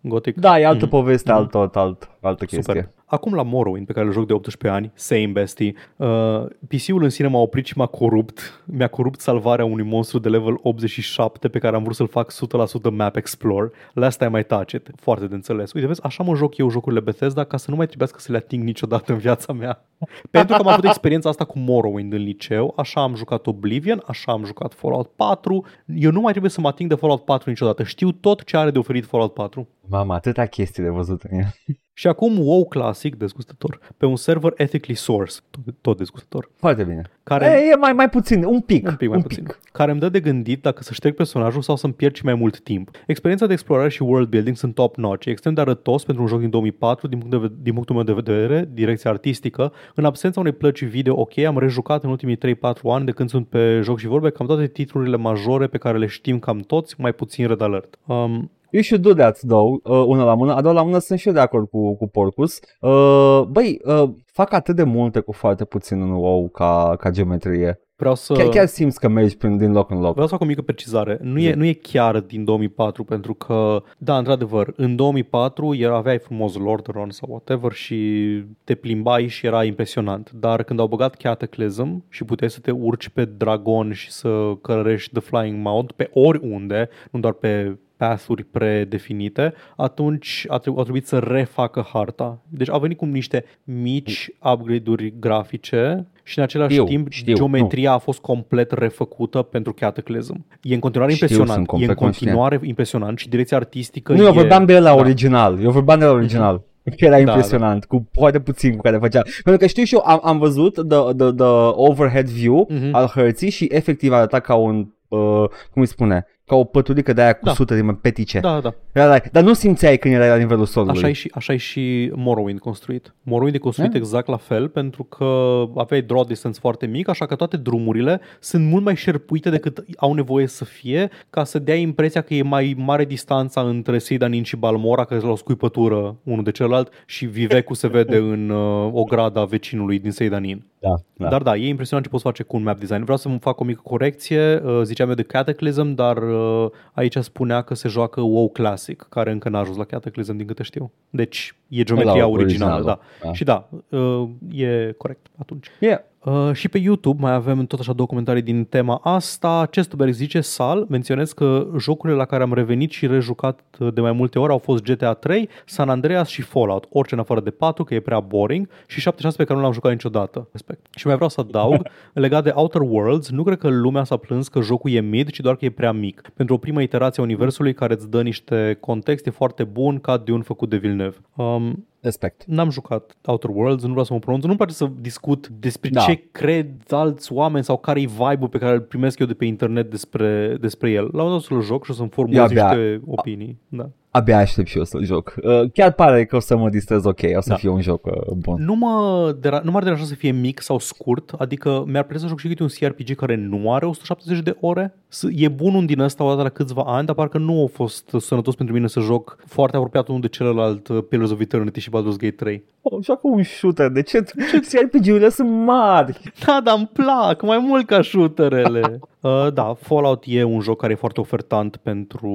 Gothic? Da, e altă Mhm. poveste, alt tot, alt, altă chestie. Super. Acum la Morrowind, pe care îl joc de 18 ani, same bestie, uh, PC-ul în sine m-a oprit și m-a corupt. Mi-a corupt salvarea unui monstru de level 87 pe care am vrut să-l fac 100% map explore. Last time I touch it. Foarte de înțeles. Uite, vezi, așa mă joc eu jocurile Bethesda ca să nu mai trebuiască să le ating niciodată în viața mea. <laughs> Pentru că am avut experiența asta cu Morrowind în liceu, așa am jucat Oblivion, așa am jucat Fallout 4. Eu nu mai trebuie să mă ating de Fallout 4 niciodată. Știu tot ce are de oferit Fallout 4. Mama, atâtea chestii de văzut în el. Și acum WoW Classic, dezgustător, pe un server ethically sourced, tot, tot dezgustător, Foarte bine. care, E, e mai, mai puțin, un pic. un pic mai puțin, care îmi dă de gândit dacă să șterg personajul sau să-mi pierd și mai mult timp. Experiența de explorare și world building sunt top-notch, e extrem de arătos pentru un joc din 2004, din, punct de, ved- din punctul meu de vedere, direcția artistică. În absența unei plăci video ok, am rejucat în ultimii 3-4 ani de când sunt pe joc și vorbe cam toate titlurile majore pe care le știm cam toți, mai puțin Red Alert. Um, You should do that, though, uh, una la mână. A doua la mână sunt și eu de acord cu, cu Porcus. Uh, băi, uh, fac atât de multe cu foarte puțin în WoW ca, ca geometrie. vreau să... Chiar, chiar simți că mergi prin, din loc în loc. Vreau să fac o mică precizare. Nu e, Zi. nu e chiar din 2004, pentru că, da, într-adevăr, în 2004 era, aveai frumos Lordaeron sau whatever și te plimbai și era impresionant. Dar când au băgat Cataclysm și puteai să te urci pe dragon și să călărești The Flying Mount pe oriunde, nu doar pe path-uri predefinite, atunci a, trebu- a trebuit să refacă harta. Deci au venit cu niște mici upgrade-uri grafice și în același Știu, timp știu, geometria a fost complet refăcută pentru Cataclysm. E în continuare Știu, impresionant. sunt E în complet continuare impresionant și direcția artistică Nu, eu e... vorbeam de la da. original. Eu vorbeam de la original. Că <laughs> era impresionant, cu foarte puțin cu care făcea. Pentru că știu și eu, am, am văzut the, the, the overhead view Mhm. al hărții și efectiv arăta ca un, uh, cum îi spune, ca o păturică de aia cu Da. sute de petice. Da, da. Era like, dar nu simțeai când era la nivelul solului. Așa e, și, așa e și Morrowind construit. Morrowind e construit Da. exact la fel pentru că aveai draw distance foarte mic, așa că toate drumurile sunt mult mai șerpuite decât au nevoie să fie ca să dea impresia că e mai mare distanța între Seidanin și Balmora, care sunt la o scuipătură unul de celălalt și Vivecul se vede în uh, o grada vecinului din Seidanin. Da, Da. Dar da, e impresionant ce poți face cu un map design. Vreau să-mi fac o mică corecție. Uh, Ziceam eu de Cataclysm, dar uh, aici spunea că se joacă WoW Classic, care încă n-a ajuns la Cataclysm din câte știu. Deci e geometria La originală, originalul, da. da. Și da, uh, e corect atunci. Yeah. Uh, și pe YouTube mai avem tot așa documentarii din tema asta. Chestuberg zice, Sal, menționez că jocurile la care am revenit și rejucat uh, de mai multe ori au fost GTA 3, San Andreas și Fallout, orice în afară de 4, că e prea boring, și 76 pe care nu l-am jucat niciodată. Respect. Și mai vreau să adaug, <laughs> legat de Outer Worlds, nu cred că lumea s-a plâns că jocul e mid, ci doar că e prea mic. Pentru o primă iterație a universului care îți dă niște context, e foarte bun ca de un făcut de Villeneuve. Um, Respect. N-am jucat Outer Worlds, nu vreau să mă pronunț, nu-mi place să discut despre Da. ce cred alți oameni sau care e vibe-ul pe care îl primesc eu de pe internet despre, despre el. La un dat o să-l joc și o să-mi formulez Eu abia- niște opinii. Da. Abia aștept și eu să-l joc. Uh, chiar pare că o să mă distrez ok, o să Da. fie un joc uh, bun. Nu, mă dera- nu m-ar deranja să fie mic sau scurt, adică mi-ar plăcea să joc și câte un CRPG care nu are 170 de ore. S- E bun un din ăsta odată la câțiva ani, dar parcă nu a fost sănătos pentru mine să joc foarte apropiat unul de celălalt uh, Pillars of Eternity și Baldur's Gate 3. Oh, joacă un shooter, de ce? CRPG-urile sunt mari. <laughs> Da, dar îmi plac mai mult ca shooterele. <laughs> uh, da, Fallout e un joc care e foarte ofertant pentru,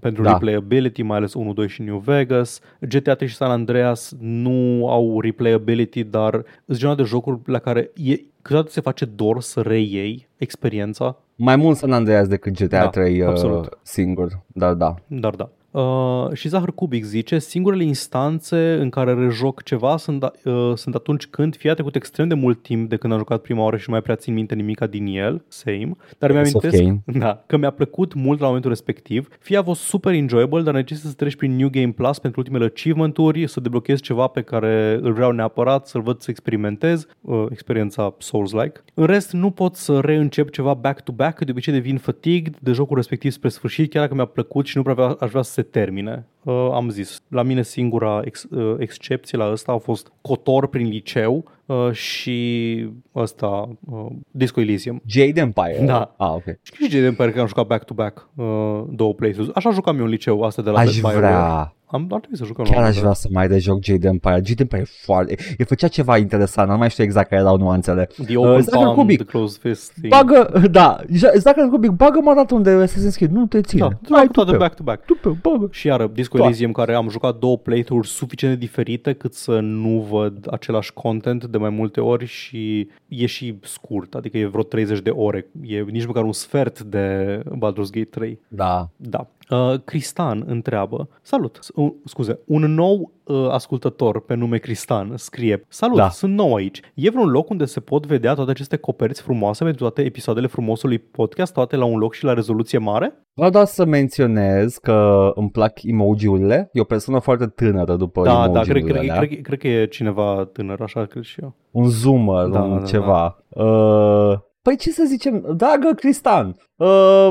pentru Da. da. replayability, mai ales 1, 2 și New Vegas. GTA 3 și San Andreas nu au replayability, dar sunt genul de jocuri la care e, câteodată se face dor să reiei experiența, Mai mult San Andreas decât GTA Da, 3 uh, absolut. singur, dar da. dar da. Uh, și Zahăr Cubic zice, singurele instanțe în care rejoc ceva sunt, uh, sunt atunci când fie a trecut extrem de mult timp de când am jucat prima oară și nu mai prea țin minte nimica din el, same, dar mi-am Ace of amintesc Cain. <laughs> da, că mi-a plăcut mult la momentul respectiv, fie a fost super enjoyable, dar necesită să treci prin New Game Plus pentru ultimele achievement-uri, să deblochezi ceva pe care îl vreau neapărat, să-l văd să experimentez, uh, experiența Souls-like. În rest, nu pot să reîncep ceva back-to-back, că de obicei devin fatigued de jocul respectiv spre sfârșit, chiar dacă mi-a plăcut și nu prea vrea- aș vrea să se termine. Uh, am zis, la mine singura ex, uh, excepție la ăsta a fost Cotor prin liceu uh, și ăsta, uh, Disco Elysium. Jade Empire. Da. Ah, ok. Și ce de Empire că am jucat back-to-back uh, două playthroughs. Așa jucam eu în liceu, asta de la Aș BioWare. vrea. Am, ar trebui să jucăm. la Chiar un aș moment vrea să mai rejoc Jade Empire. Jade Empire e foarte... El făcea ceva interesant, nu mai știu exact care erau nuanțele. dat. The Open Zachary Palm, Kubik. The Closed Fist. thing. Bagă, da, Zachary Cubic, bagă maraton de Assassin's Creed, nu te ține. Da, Hai da, toate tu pe, back-to-back. tu pe, bagă. Și iară, Disco Toate. Elysium, care am jucat două playthrough-uri suficient de diferite cât să nu văd același content de mai multe ori și e și scurt, adică e vreo 30 de ore, e nici măcar un sfert de Baldur's Gate 3. Da. Da. Uh, Cristan întreabă, salut, S- uh, scuze, un nou uh, ascultător pe nume Cristan scrie, salut, Da. sunt nou aici. E vreun loc unde se pot vedea toate aceste coperți frumoase pentru toate episoadele frumosului podcast, toate la un loc și la rezoluție mare? Vreau doar să menționez că îmi plac emoji-urile. E o persoană foarte tânără după Da, da, emoji-urile cred, cred, alea. cred, cred că e cineva tânăr, așa cred și eu. Un zoomer, Da, un da, ceva. Uh, păi ce să zicem, dragă Cristan, uh,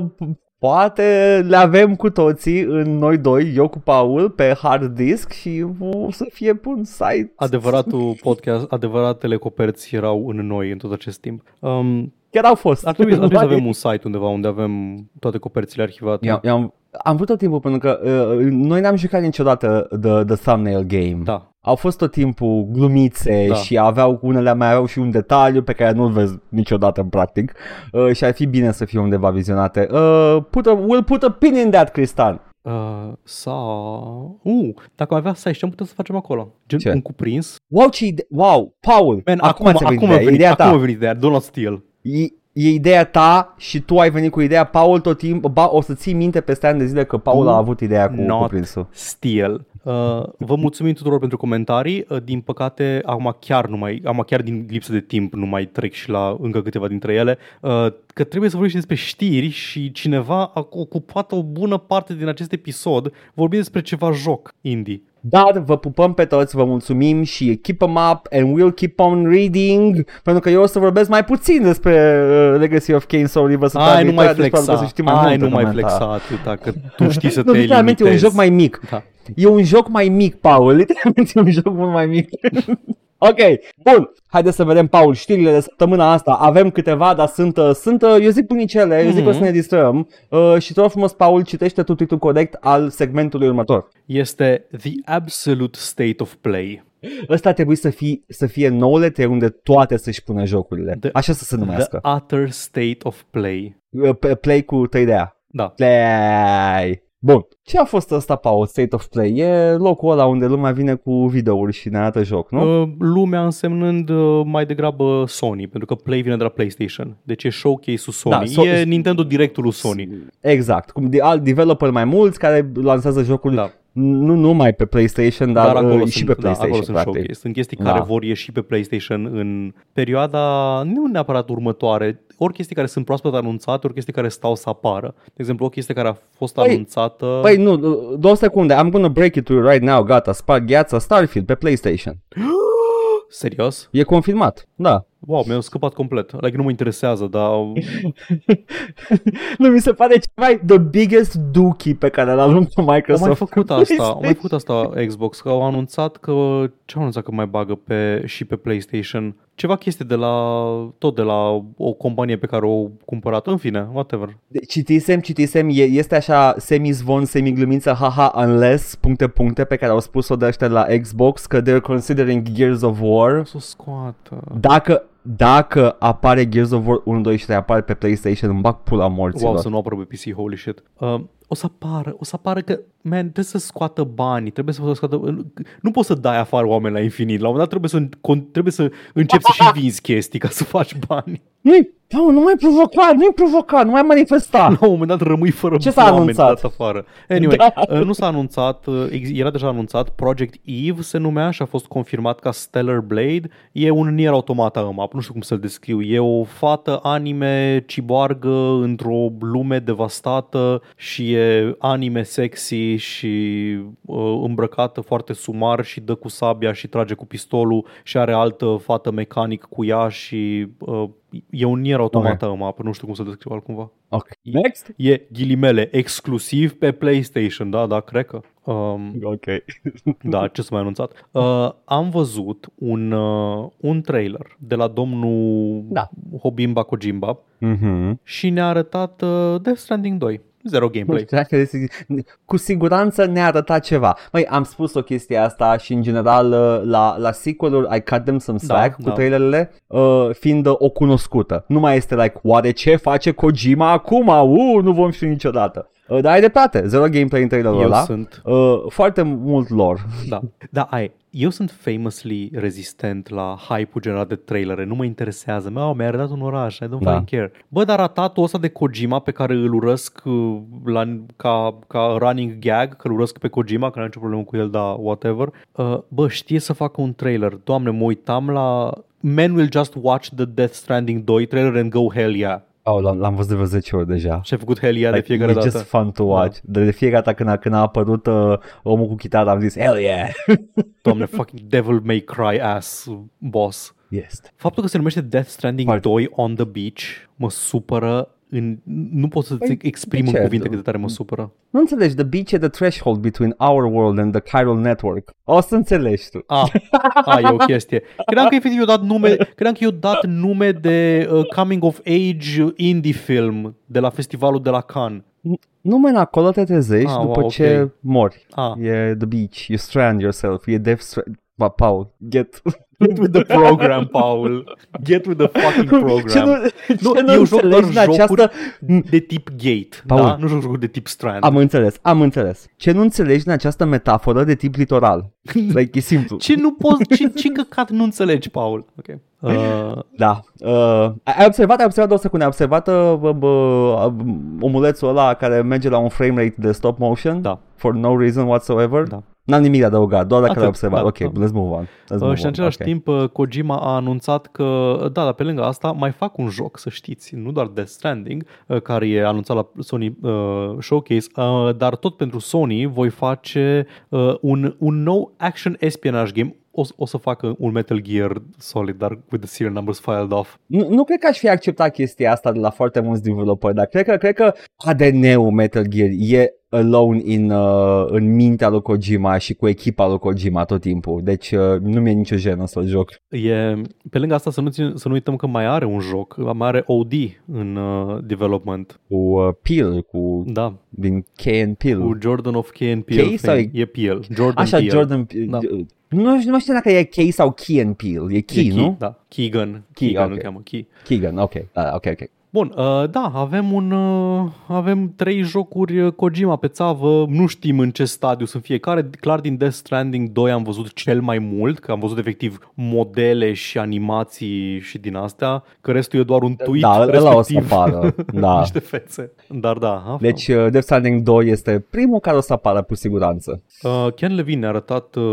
poate le avem cu toții în noi doi, eu cu Paul, pe hard disk și o să fie pe un site. Adevăratul podcast, adevăratele coperți erau în noi în tot acest timp. Um, Chiar au fost. ar trebui, ar trebui să avem un site undeva unde avem toate coperțile arhivate. Eu, eu am, am vrut tot timpul pentru că uh, noi n-am jucat niciodată the, the thumbnail game. Da. Au fost tot timpul glumițe Da. și aveau unele mai aveau și un detaliu pe care nu-l vezi niciodată în practic uh, și ar fi bine să fie undeva vizionate. Uh, put a, we'll put a pin in that, Cristan. Uh, sau... Uh, dacă am avea site, ce am putea să facem acolo? Gen Ce? un cuprins? Wow, ce ide- wow, Paul, Man, acum, acum, ți-a venit acum, a ideea, venit, ideea acum ta. a venit ideea, do not steal. E, e ideea ta și tu ai venit cu ideea, Paul tot timpul, ba, o să ții minte peste ani de zile că Paul Do a avut ideea cu not cuprinsul. Steal. Uh, vă mulțumim tuturor pentru comentarii. Uh, din păcate, acum chiar, nu mai, acum chiar din lipsă de timp nu mai trec și la încă câteva dintre ele, uh, că trebuie să vorbim și despre știri și cineva a ocupat o bună parte din acest episod vorbind despre ceva joc indie. Dar vă pupăm pe toți, vă mulțumim și keep 'em up and we'll keep on reading pentru că eu o să vorbesc mai puțin despre uh, Legacy of Kain sau River Ai, nu mai flexa. Să știi mai Ai, multe nu mai comentarii. flexa atâta, că tu știi să Nu, te literalmente e un limitezi. joc mai mic. Da. E un joc mai mic, Paul. <laughs> Literalmente e un joc mult mai mic. <laughs> ok, bun. Haideți să vedem, Paul, știrile de săptămâna asta. Avem câteva, dar sunt, uh, sunt uh, eu zic bunicele, eu zic că o să ne distrăm. Uh, și te rog frumos, Paul, citește tu titlul corect al segmentului următor. Este The Absolute State of Play. Ăsta trebuie să fie, să fie noulete unde toate să-și pună jocurile. The- Așa să se numească. The Utter State of Play. Uh, pe- Play cu 3D-a. Da. Play. Bun. Ce a fost ăsta, Paul, State of Play? E locul ăla unde lumea vine cu videouri și ne arată joc, nu? Uh, lumea însemnând uh, mai degrabă Sony, pentru că Play vine de la PlayStation. Deci e showcase-ul Sony. Da, so- e Nintendo Directul lui Sony. Exact. Cum de alt developer mai mulți care lansează jocuri Da. nu numai pe PlayStation, dar, Dar acolo uh, sunt, și pe da, PlayStation, acolo sunt practic. showcase. Sunt chestii Da. care vor ieși pe PlayStation în perioada, nu neapărat următoare, ori chestii care sunt proaspăt anunțate, ori chestii care stau să apară. De exemplu, o chestie care a fost Păi- anunțată... Păi nu, două secunde, I'm gonna break it to you right now, gata, sparg gheața Starfield pe PlayStation. <gasps> Serios? E confirmat, da. Wow, mi-a scăpat complet. Like, nu mă interesează, dar... <laughs> nu mi se pare cel mai the biggest dookie pe care l-a luat Au Microsoft. mai făcut asta, au mai PlayStation. făcut asta Xbox, că au anunțat că, ce au anunțat că mai bagă pe, și pe PlayStation? Ceva chestie de la, tot de la o companie pe care o cumpărat, în fine, whatever. De- Citisem, citisem, e, este așa semi-zvon, semi-glumință, haha, unless, puncte, puncte, pe care au spus-o de ăștia la Xbox, că they're considering Gears of War. O să o scoată. Dacă, dacă apare Gears of War 1, 2 și 3 apare pe PlayStation, îmi bag pula morților. Wow, să nu apară pe PC, holy shit. Uh, o să apară, o să apară că, man, trebuie să scoată banii, trebuie să scoată, nu poți să dai afară oameni la infinit, la un moment dat trebuie să, trebuie să începți să și vinzi chestii ca să faci bani. Nu-i, nu, nu mai provoca, nu-i provoca, nu mai manifesta. <laughs> La un moment dat rămâi fără Ce s-a oameni anunțat? dat afară. Anyway, <laughs> Da. uh, nu s-a anunțat, uh, ex- era deja anunțat, Project Eve se numea și a fost confirmat ca Stellar Blade. E un Nier Automata map, nu știu cum să-l descriu. E o fată anime ciboargă într-o lume devastată și e anime sexy și uh, îmbrăcată foarte sumar și dă cu sabia și trage cu pistolul și are altă fată mecanic cu ea și uh, e un Nier Automata okay. map, nu știu cum să descriu altcumva. Ok, next. E ghilimele exclusiv pe PlayStation, da, da, cred că. Um, Ok. <laughs> da, ce s-a mai anunțat? Uh, am văzut un, uh, un trailer de la domnul Da. Hobimba Kojimba Mhm. și ne-a arătat uh, Death Stranding 2. Zero Nu gameplay. știu dacă zic- cu siguranță ne-a arătat ceva. Măi, am spus o chestie asta și în general uh, la, la sequel-uri I cut them some slack Da, cu da. trailerele uh, fiind uh, o cunoscută. Nu mai este like, oare ce face Kojima acum? Uh, nu vom ști niciodată. Uh, dar ai dreptate, zero gameplay în trailerul Eu ăla. sunt, Uh, foarte mult lor. <laughs> da, da, ai. Eu sunt famously rezistent la hype-ul generat de trailere. Nu mă interesează. Mă, mi-a arătat un oraș. I don't Da. fucking care. Bă, dar ratatul ăsta de Kojima pe care îl urăsc uh, la, ca, ca running gag, că îl urăsc pe Kojima, că nu am nicio problemă cu el, dar whatever. Uh, bă, știe să facă un trailer. Doamne, mă uitam la... Men will just watch the Death Stranding 2 trailer and go hell yeah. Oh, l-am, l-am văzut de vreo 10 ori deja. Și ai făcut hell yeah de Like, fiecare e dată. just fun to watch. De, de fiecare dată când a, când a apărut uh, omul cu chitara am zis, hell yeah! <laughs> Doamne, fucking devil may cry ass boss. Este. Faptul că se numește Death Stranding Foarte. 2 on the beach mă supără în, nu pot să-ți Păi, exprim de în ce? cuvinte cât de tare mă supără. Nu înțelegi, the beach e the threshold between our world and the chiral network. O să înțelegi tu. <laughs> A, a, e o chestie. Credeam că efectiv i-au dat nume, credeam că i-au dat nume de uh, coming of age indie film de la festivalul de la Cannes. Numai în acolo te trezești Ah, după wow, ce ok. mori. Ah. E the beach, you strand yourself, e death strand. Pa, Paul, get... Get <laughs> with the program, Paul. Get with the fucking program. Ce nu, nu, ce nu eu joc doar înțelegi în jocuri această... de tip gate, Paul. da? Nu joc jocuri de tip strand. Am înțeles, am înțeles. Ce nu înțelegi în această metaforă de tip litoral? <laughs> Like, e simplu. Ce nu poți, ce, ce căcat nu înțelegi, Paul? Ok. <laughs> Uh, Da. Uh, ai observat, ai observat două secunde, ai observat uh, bă, bă, uh, omulețul ăla care merge la un frame rate de stop motion? da. For no reason whatsoever? Da. N-am nimic de adăugat, doar dacă Atât, l-ai observat. da, ok, da. let's move on. Let's move Uh, și în on. același ok. timp, uh, Kojima a anunțat că, da, dar pe lângă asta, mai fac un joc, să știți, nu doar Death Stranding, uh, care e anunțat la Sony uh, Showcase, uh, dar tot pentru Sony voi face uh, un, un nou action espionage game. O, o să facă un Metal Gear Solid, dar with the serial numbers filed off. Nu, nu cred că aș fi acceptat chestia asta de la foarte mulți developeri, dar cred că, cred că ADN-ul Metal Gear e alone in, uh, în mintea lui Kojima și cu echipa lui Kojima tot timpul. Deci uh, nu mi-e nicio jenă să-l joc. E, pe lângă asta să nu, țin, să nu uităm că mai are un joc, mai are OD în uh, development. Cu uh, Peel, cu Da, din K and Peel. cu Jordan of K and Peel. K sau fame. E Peel. Jordan Așa, Peele. Jordan Peele. Da. Nu, nu știu dacă e K sau Key and Peel. E Key, E nu? Da, Keegan. Key, Keegan ok. îl cheamă, Key. Keegan, ok. Uh, ok, ok. Bun, uh, da, avem un uh, avem trei jocuri uh, Kojima pe țavă, nu știm în ce stadiu sunt fiecare. Clar din Death Stranding 2 am văzut cel mai mult, că am văzut efectiv modele și animații și din astea, că restul e doar un tweet Da, ăla o să respectiv apară. <laughs> Da. niște fețe. Dar da, a, Deci uh, Death Stranding 2 este primul care o să apară cu siguranță. Uh, Ken Levine ne-a arătat uh,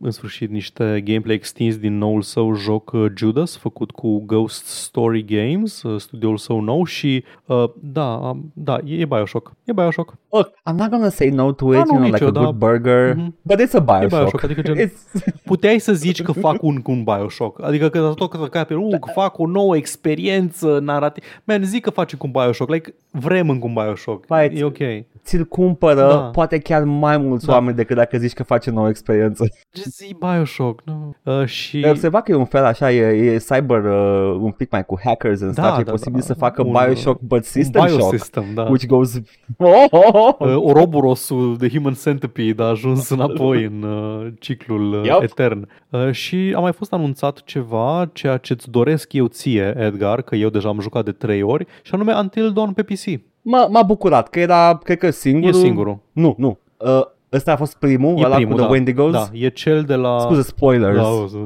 în sșit niște gameplay extins din noul său joc uh, Judas, făcut cu Ghost Story Games, uh, studioul său nou și uh, da, um, da, e, e Bioshock. E Bioshock. Look, I'm not gonna say no to it, Da, you nu, know, like nicio, a good da. burger, Mhm. but it's a Bioshock. Bioshock, adică gen- It's, <laughs> Puteai să zici că fac un, un Bioshock. Adică că tot că ca pe, uh, că fac o nouă experiență narrativă. Man, zic că faci un Bioshock. Like, vrem încă un Bioshock. Vai, e ok. ți-l cumpără Da. poate chiar mai mulți Da. oameni decât dacă zici că faci o nouă experiență. Just zi Bioshock. No. Uh, și... Ai observat că e un fel așa, e, e cyber uh, un pic mai cu hackers and Da, stuff, e da, posibil da. să facă Un, Bioshock, but System un Shock, biosystem, da. which goes... Oh, oh, oh. Uh, Ouroboros-ul de Human Centipede a ajuns înapoi în uh, ciclul uh, Yup. etern. Uh, și a mai fost anunțat ceva, ceea ce îți doresc eu ție, Edgar, că eu deja am jucat de trei ori, și anume Until Dawn pe PC. m-a, m-a bucurat că era, cred că E singurul. singurul. Nu, nu. Uh, ăsta a fost primul, E ăla primul, cu The da. Wendigos. Da, e cel de la... Scuze, spoilers. Da, o să-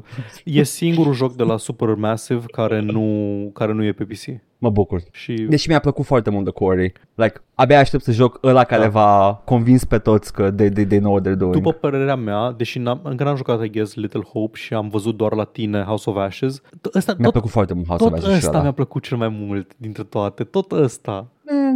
e singurul joc de la Supermassive care nu, care nu e pe PC. Mă bucur. Și Deși mi-a plăcut foarte mult de Quarry. Like, abia aștept să joc ăla care Da. va convins pe toți că they, they, they know what they're doing. după părerea mea, deși n-am, încă n-am jucat, I guess, Little Hope și am văzut doar la tine House of Ashes, t- ăsta, Mi-a tot, plăcut foarte mult House tot of Ashes și ăsta ăla. mi-a plăcut cel mai mult dintre toate. Tot ăsta.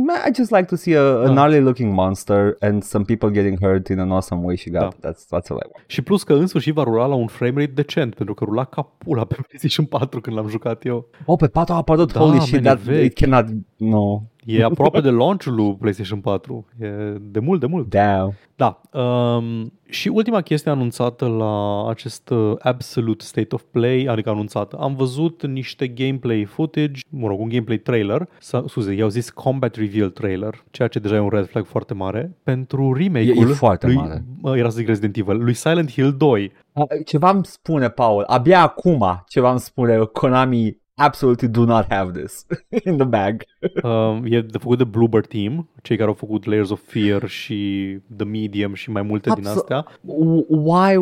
Man, I just like to see a, a Da. gnarly looking monster and some people getting hurt in an awesome way și gata. Da. That's, that's all I want. Și plus că în sfârșit va rula la un framerate decent, pentru că rula ca pula pe PlayStation 4 când l-am jucat eu. Oh, pe 4 a apărut, Da, holy man, shit, e that, vechi. it cannot, no, E aproape de launch-ul lui PlayStation 4. E de mult, de mult. damn. Da. Um, și ultima chestie anunțată la acest uh, Absolute State of Play, adică anunțată, am văzut niște gameplay footage, mă rog, un gameplay trailer, sau, scuze, i-au zis Combat Reveal trailer, ceea ce deja e un red flag foarte mare, pentru remake-ul E- e foarte lui, mare. Mă, era să zic Resident Evil, lui Silent Hill 2. A, Ceva îmi spune, Paul, abia acum ceva îmi spune Konami absolutely do not have this <laughs> in the bag. Um, e de făcut de Bloober Team, cei care au făcut Layers of Fear și The Medium și mai multe din Absol- astea. W- Why?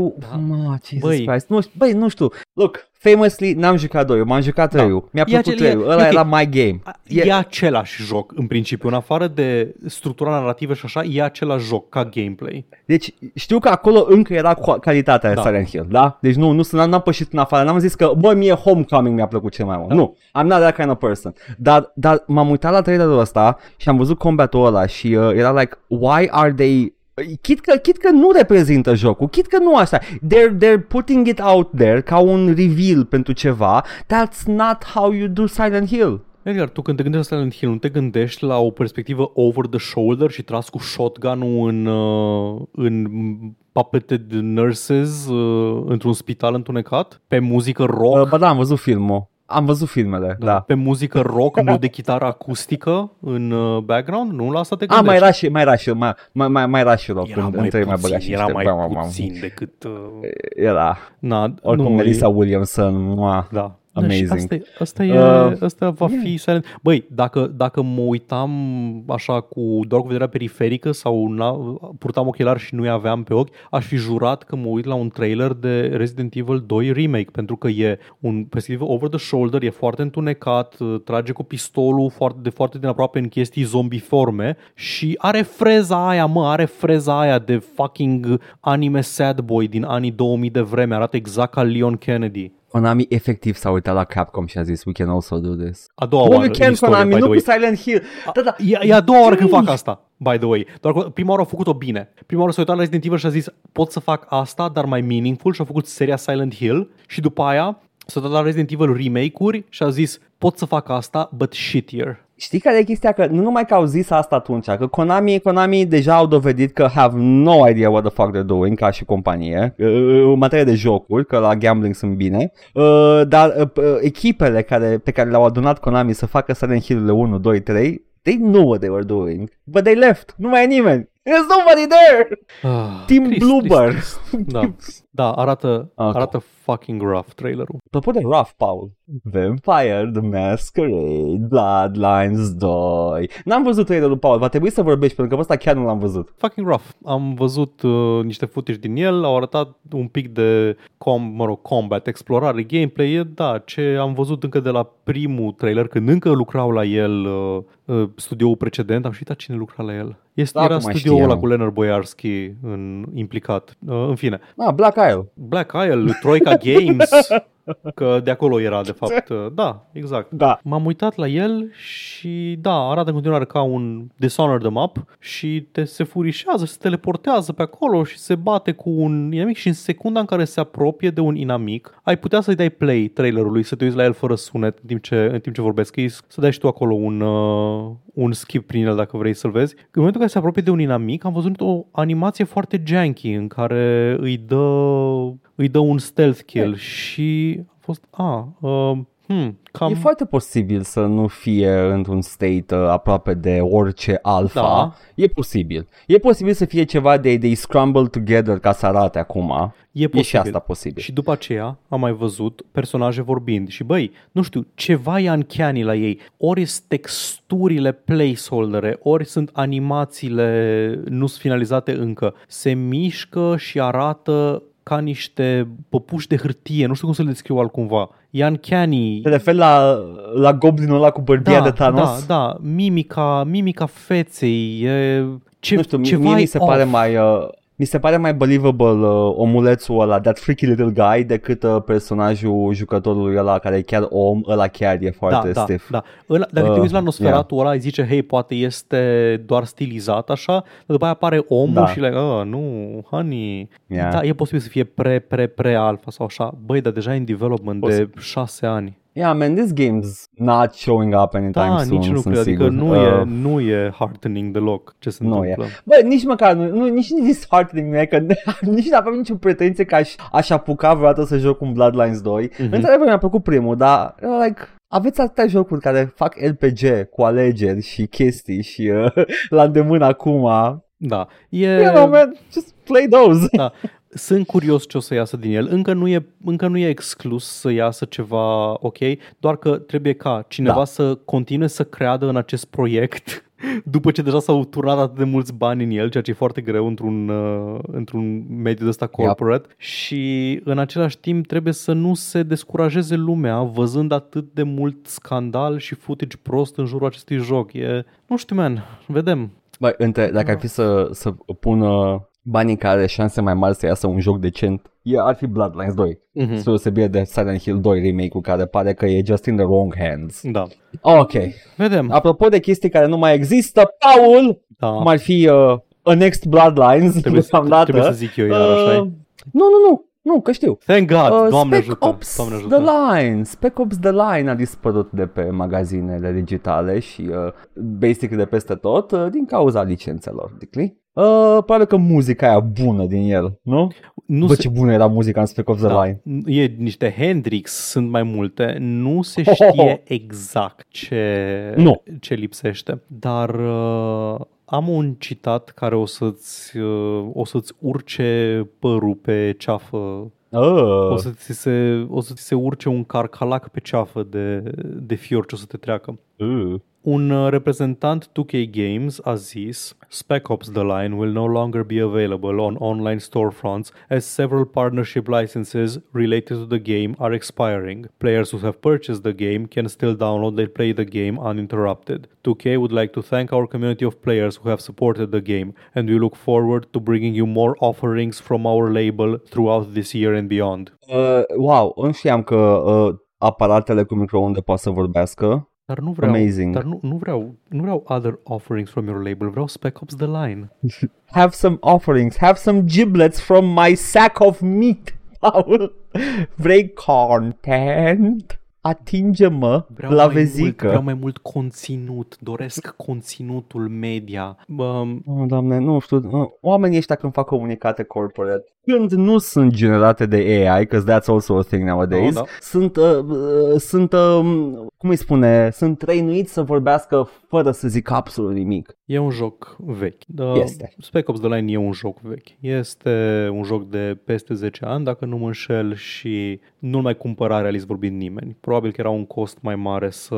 Mă, Jesus Băi. Christ. Nu, știu- băi, nu știu. Look, famously n-am jucat 2 m-am jucat 3 Mi-a E plăcut acel- e- 3 Ăla ok. era my game. E, e același joc, în principiu, în afară de structura narrativă și așa, e același joc ca gameplay. Deci știu că acolo încă era cu calitatea Da. da. Silent Hill, da? Deci nu, nu sunt- n-am pășit în afară, n-am zis că, bă, mie Homecoming mi-a plăcut cel mai mult. Da. Nu, I'm not that kind of person. Dar, dar m-am uitat la trailerul ăsta și am văzut combatul ăla și uh, era like, why are they Chit că, chit că nu reprezintă jocul, chit că nu asta. They're, they're putting it out there ca un reveal pentru ceva. That's not how you do Silent Hill. Edgar, tu când te gândești la Silent Hill, nu te gândești la o perspectivă over the shoulder și tras cu shotgun-ul în, uh, în puppeted nurses uh, într-un spital întunecat? Pe muzică rock? Uh, ba da, am văzut filmul. Am văzut filmele, da. da. Pe muzică rock, nu de chitară acustică în uh, background? Nu la asta te A, gândești? mai era și, mai era și, mai, mai, mai, mai era și loc. era când mai între ei mai puțin, băga și era niște- mai bam, bam, bam. puțin decât... Uh, Era. na, Oricum, nu, Melissa e- Williamson, mua. Da. Amazing. Și asta, e- asta, e, Uh, asta va fi Silent... Băi, dacă, dacă mă uitam așa cu doar cu vederea periferică sau na, purtam ochelari și nu-i aveam pe ochi, aș fi jurat că mă uit la un trailer de Resident Evil 2 Remake, pentru că e un perspectiv over the shoulder, e foarte întunecat, trage cu pistolul foarte, de foarte din aproape în chestii zombiforme și are freza aia, mă, are freza aia de fucking anime sad boy din anii 2000 de vreme, arată exact ca Leon Kennedy. Konami efectiv s-a uitat la Capcom și a zis, we can also do this. A doua Well, oară you can, în istorie, Konami, by nu the cu way. Silent Hill. Da, da. E, e a doua oară când fac asta, by the way. Doar că prima oară au făcut-o bine. Prima oară s-a uitat la Resident Evil și a zis, pot să fac asta, dar mai meaningful și a făcut seria Silent Hill și după aia s-a uitat la Resident Evil remake-uri și a zis, pot să fac asta, but shittier. Știi care e chestia? Că nu numai că au zis asta atunci, că Konami, Konami deja au dovedit că have no idea what the fuck they're doing ca și companie, uh, în materie de jocuri, că la gambling sunt bine, uh, dar uh, uh, echipele care, pe care le-au adunat Konami să facă Silent Hill 1, 2, 3, they knew what they were doing, but they left, nu mai e nimeni. There's nobody there! Ah, Team trist, Bloober. trist, trist. Da, <laughs> da arată, Ok. arată fucking rough trailerul. Apropo de rough, Paul. Vampire the Masquerade, Bloodlines 2. N-am văzut trailerul, Paul, va trebui să vorbești, pentru că ăsta chiar nu l-am văzut. Fucking rough. Am văzut uh, niște footage din el, au arătat un pic de com, mă rog, combat, explorare, gameplay, e, da, ce am văzut încă de la primul trailer, când încă lucrau la el uh, uh, studioul precedent, am și uitat cine lucra la el. Este, Da, era acum studioul știam. ăla cu Leonard Boyarski în, implicat. Uh, în fine, Ah, Black Isle. Black Isle, Troika Games, <laughs> că de acolo era de fapt. Uh, da, exact. Da. M-am uitat la el și da, arată în continuare ca un Dishonored the Map și te se furișează, se teleportează pe acolo și se bate cu un inamic și în secunda în care se apropie de un inamic, ai putea să-i dai play trailerului, să te uiți la el fără sunet în timp ce, în timp ce vorbesc, Îi- să dai și tu acolo un, uh, un skip prin el dacă vrei să-l vezi. În momentul în care se apropie de un inamic, am văzut o animație foarte janky în care îi dă, îi dă un stealth kill și a fost, a, uh, Hmm, cam... E foarte posibil să nu fie într-un state uh, aproape de orice alfa. Da. E posibil. E posibil să fie ceva de they scramble together ca să arate acum. E E posibil. și asta posibil. Și după aceea am mai văzut personaje vorbind și băi, nu știu, ceva e uncanny la ei. Ori sunt texturile placeholdere, ori sunt animațiile nu sunt finalizate încă. Se mișcă și arată ca niște păpuși de hârtie, nu știu cum să le descriu altcumva. E uncanny. Te referi la, la goblinul ăla cu bărbia de Thanos? Da, da, mimica, mimica feței, e ce, nu știu, mi- ceva mie mi e se pare off. mai... Uh, mi se pare mai believable uh, omulețul ăla, that freaky little guy, decât uh, personajul jucătorului ăla care e chiar om, ăla chiar e Da, foarte da, stiff. da. Ăla, dacă te Uh, uiți la Nosferatu ăla, îi zice, hei, poate este doar stilizat așa, dar după aia apare omul Da. și le, uh, nu, honey. Yeah. Da, e posibil să fie pre, pre, pre alfa sau așa. Băi, dar deja e în development de Posibil. șase ani. Yeah, man, this game's not showing up anytime Da, soon, nici nu sunt cred, adică sigur. nu, Uh, e, nu e heartening deloc ce se Nu întâmplă. Bă, nici măcar nu, nu nici nu disheartening mie, că <laughs> nici nu aveam nicio pretenție că aș, aș apuca vreodată să joc un Bloodlines 2. Mhm. Mm-hmm. Într-adevăr mi-a plăcut primul, dar uh, like, aveți atâtea jocuri care fac RPG cu alegeri și chestii și uh, <laughs> la îndemână acum. Da, e... You know, man, just play those. Da. <laughs> Sunt curios ce o să iasă din el. Încă nu e, încă nu e exclus să iasă ceva ok, doar că trebuie ca cineva Da. să continue să creadă în acest proiect <laughs> după ce deja s-au turnat atât de mulți bani în el, ceea ce e foarte greu într-un, uh, într-un mediu de ăsta corporate și în același timp trebuie să nu se descurajeze lumea văzând atât de mult scandal și footage prost în jurul acestui joc. E, nu știu, man, vedem. Băi, între, dacă ar fi să, să pună banii care are șanse mai mari să iasă un joc decent, e, ar fi Bloodlines 2. Mhm. Mm-hmm. Spre deosebire de Silent Hill 2 remake-ul care pare că e just in the wrong hands. Da. Ok. Vedem. Apropo de chestii care nu mai există, Paul, Da. cum ar fi uh, A Next Bloodlines, Trebuie, să, deocamdată. trebuie să zic eu iar așa uh, Nu, nu, nu, nu, că știu. Thank God, Uh, Doamne Spec ajută, Ops Doamne ajută. The Line, Spec Ops The Line a dispărut de pe magazinele digitale și uh, basic de peste tot uh, din cauza licențelor, basically. Uh, probabil că muzica aia bună din el, nu? Nu Bă, se, ce bună era muzica în Spec Ops The da, Line. e niște Hendrix, sunt mai multe, nu se Ho, ho, ho. știe exact ce, Nu. ce lipsește, dar uh, am un citat care o să-ți, uh, o să-ți urce părul pe ceafă Uh, O să, ți se, o să ți se urce un carcalac pe ceafă de, de fior ce o să te treacă. uh. Un uh, reprezentant 2K Games a zis Spec Ops The Line will no longer be available on online storefronts as several partnership licenses related to the game are expiring. Players who have purchased the game can still download and play the game uninterrupted. 2K would like to thank our community of players who have supported the game and we look forward to bringing you more offerings from our label throughout this year and beyond. Uh, wow, nu știam că uh, aparatele cu microunde pot să vorbească. Dar nu vreau, Amazing. dar nu, nu vreau, nu vreau other offerings from your label, vreau Spec Ops The Line. <laughs> Have some offerings, have some giblets from my sack of meat. Paul, vrei content? Atinge-mă Vreau la mai vezică. Mult, vreau mai mult conținut, doresc conținutul media. Um, Oh, doamne, nu știu, uh, oamenii ăștia când fac comunicate corporate, când nu sunt generate de AI, because that's also a thing nowadays, Da, da. sunt, uh, uh, sunt uh, cum îi spune, sunt trăinuiți să vorbească fără să zic absolut nimic. e un joc vechi. Da, Este. Spec Ops The Line e un joc vechi. Este un joc de peste 10 ani, dacă nu mă înșel, și nu-l mai cumpăra realist vorbind nimeni. Probabil că era un cost mai mare să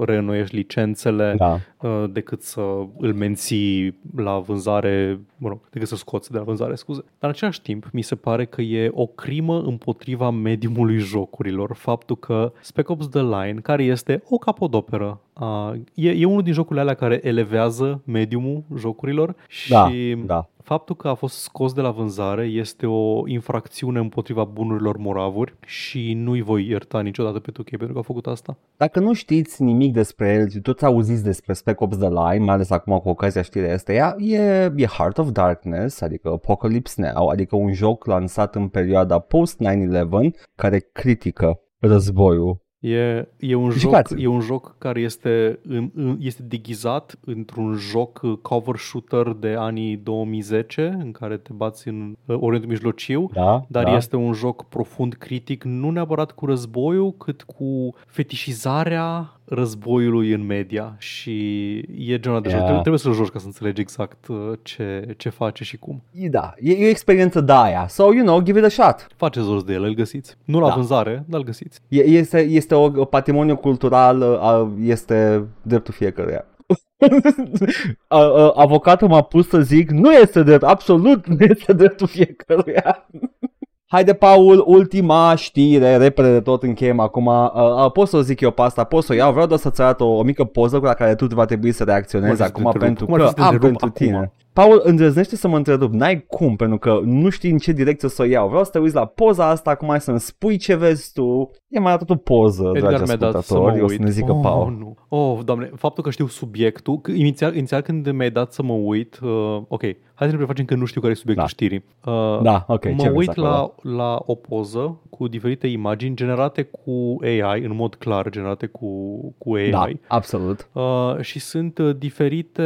reînnoiești licențele Da. uh, decât să îl menții la vânzare, mă rog, decât să scoți de la vânzare, scuze. Dar în același timp, mi se pare că e o crimă împotriva mediumului jocurilor. Faptul că Spec Ops The Line, care este o capodoperă, uh, e, e unul din jocurile alea care elevează mediumul jocurilor Da, și da. Faptul că a fost scos de la vânzare este o infracțiune împotriva bunurilor moravuri și nu-i voi ierta niciodată pe 2K pentru că a făcut asta. Dacă nu știți nimic despre el și toți auziți despre Spec Ops The Line, mai ales acum cu ocazia știrea este ea, e, e Heart of Darkness, adică Apocalypse Now, adică un joc lansat în perioada post 9-11 care critică războiul E, e, un joc, Jucați. e un joc care este, în, în, este deghizat într-un joc uh, cover shooter de anii 2010 în care te bați în uh, Orientul Mijlociu Da, dar da. este un joc profund critic, nu neapărat cu războiul, cât cu fetișizarea războiului în media și e genul de joc. Yeah. Trebuie, trebuie să-l joci ca să înțelegi exact uh, ce, ce face și cum. Da, e, e o experiență de aia. So, you know, give it a shot. Faceți rost de el, îl găsiți. Nu la Da. vânzare, dar îl găsiți. E, este, este o, o patrimoniu cultural, a, este dreptul fiecăruia. <laughs> A- a- Avocatul m-a pus să zic, nu este drept, absolut nu este dreptul fiecăruia. Haide, Paul, ultima știre, repede de tot încheiem acum. Uh, uh, pot să o zic eu pe asta, pot să o iau, vreau doar să-ți arăt o, o mică poză cu la care tu va trebui să reacționezi Cum ar fi să acum te întrerup? pentru Cum ar că fi să te am întrerup pentru acum? tine. Paul, îndrăznește să mă întrerup, n-ai cum, pentru că nu știi în ce direcție să o iau. Vreau să te uiți la poza asta, acum ai să-mi spui ce vezi tu. E mai arătat o poză, Edgar dragi mi-a dat să mă ascultători, o să uit. ne zică oh, Paul. nu. Oh, doamne, faptul că știu subiectul, că inițial, inițial când mi-ai dat să mă uit, uh, ok, hai să ne prefacem că nu știu care e subiectul Da. știrii. Uh, Da, ok, ce mă vezi uit acolo? la, la o poză cu diferite imagini generate cu AI, în mod clar generate cu, cu AI. Da, absolut. Uh, și sunt uh, diferite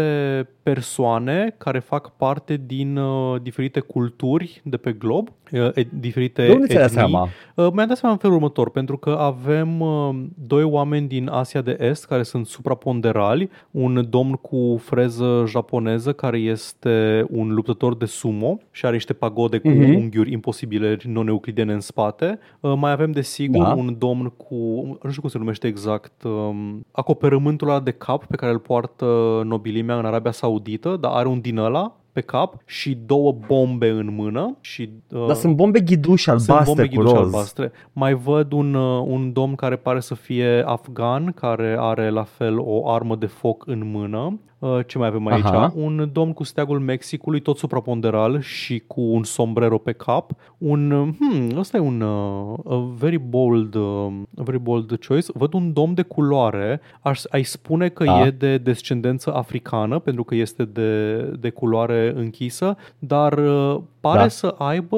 persoane care fac parte din uh, diferite culturi de pe glob, uh, e, diferite De unde ți-ai dat etnii. seama? Uh, mi-am dat seama în felul următor, pentru că avem uh, doi oameni din Asia de Est care sunt supraponderali, un domn cu freză japoneză care este un luptător de sumo și are niște pagode cu Mhm. unghiuri imposibile non-euclidene în spate. Uh, mai avem desigur Da. un domn cu, nu știu cum se numește exact, um, acoperământul ăla de cap pe care îl poartă nobilimea în Arabia Saudită, dar are un din ăla pe cap și două bombe în mână și uh, Dar sunt bombe ghiduși albastre sunt bombe cu ghidușe roz. albastre. Mai văd un, uh, un domn care pare să fie afgan, care are la fel o armă de foc în mână. Uh, Ce mai avem aici? Aha. Un domn cu steagul Mexicului, tot supraponderal și cu un sombrero pe cap. Un, uh, hmm, ăsta e un uh, a very bold, uh, a very bold choice. Văd un domn de culoare. Aș, ai spune că Da. e de descendență africană, pentru că este de, de culoare închisă, dar uh, pare Da. să aibă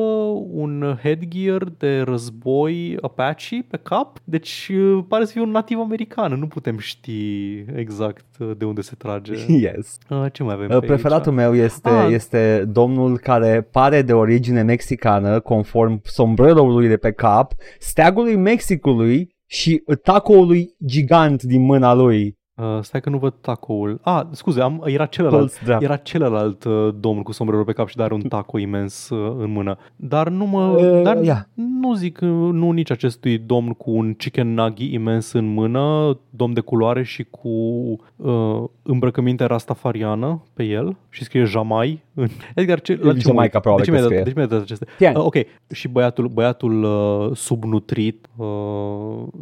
un headgear de război Apache pe cap, deci uh, pare să fie un nativ american. Nu putem ști exact uh, de unde se trage. <laughs> <laughs> Yes. Uh, Ce mai avem Uh, pe Preferatul aici? meu este, Ah. este domnul care pare de origine mexicană, conform sombreroului de pe cap, steagului Mexicului și tacoului gigant din mâna lui. Uh, stai că nu văd tacoul. Ah, scuze, am, era celălalt. Colț dreapta. Era celălalt uh, domn cu sombrero pe cap și are un taco imens uh, în mână. Dar nu mă... Uh, dar ia. nu zic uh, nu nici acestui domn cu un chicken nugget imens în mână, domn de culoare și cu uh, îmbrăcăminte rastafariană pe el și scrie Jamai. în- <laughs> Edgar, ce, la ce Jamaica, mă uit? probabil de ce că mi-ai dat, scrie. de ce mi-ai dat aceste? Tian. Uh, ok, și băiatul, băiatul uh, subnutrit uh,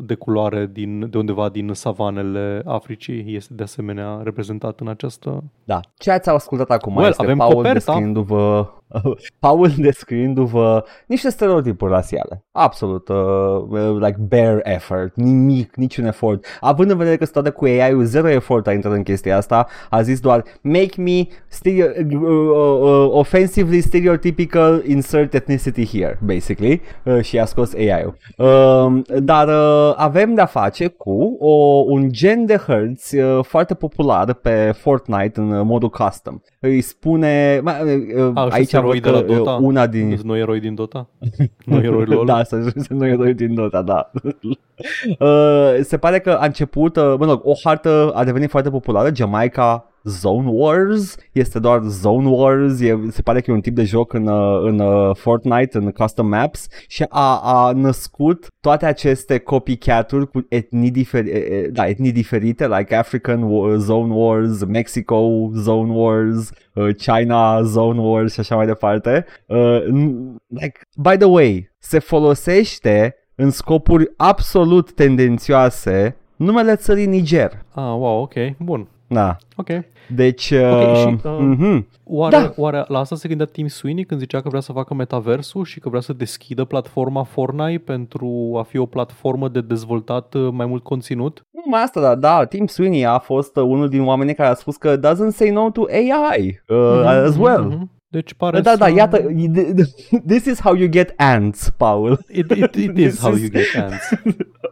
de culoare din, de undeva din savanele Africii este de asemenea reprezentat în această... Da. Ce ați ascultat acum Well, este avem Paul coperta. descriindu-vă <laughs> Paul descriindu-vă niște stereotipuri rasiale. Absolut. Uh, uh, like bare effort. Nimic, niciun efort. Având în vedere că toate cu AI-ul, zero efort a intrat în chestia asta, a zis doar make me stereo- uh, uh, uh, offensively stereotypical insert ethnicity here, basically. Uh, și a scos AI-ul. Uh, dar uh, avem de-a face cu o, un gen de hărți uh, foarte popular pe Fortnite în uh, modul custom. Îi spune... ma- uh, A, aici eroi văd de la că, uh, Dota? una din... Sunt noi eroi din Dota? <laughs> Noi eroi LOL? Da, să <laughs> să nu eroi din Dota, da. <laughs> uh, se pare că a început, uh, mă rog, o hartă a devenit foarte populară, Jamaica Zone Wars, este doar Zone Wars, e, se pare că e un tip de joc în, uh, în uh, Fortnite, în custom maps și a, a născut toate aceste copycat-uri cu etnii, diferi, da, etnii diferite, like African Wa- Zone Wars, Mexico Zone Wars, uh, China Zone Wars și așa mai departe. Uh, n- like, by the way, se folosește în scopuri absolut tendențioase numele țării Niger. Ah, wow, ok, bun. Da. Ok. Deci, uh, Ok, și, uh, mhm. Oare, Da. oare la asta se gândea Tim Sweeney când zicea că vrea să facă metaversul și că vrea să deschidă platforma Fortnite pentru a fi o platformă de dezvoltat uh, mai mult conținut? Nu numai asta, dar da, Tim Sweeney a fost uh, unul din oamenii care a spus că doesn't say no to AI uh, Mhm, as mhm, well. mhm. Deci pare Da, da, să... iată, <laughs> this is how you get ants, Paul. It, it, it is <laughs> This how is- you get ants. <laughs>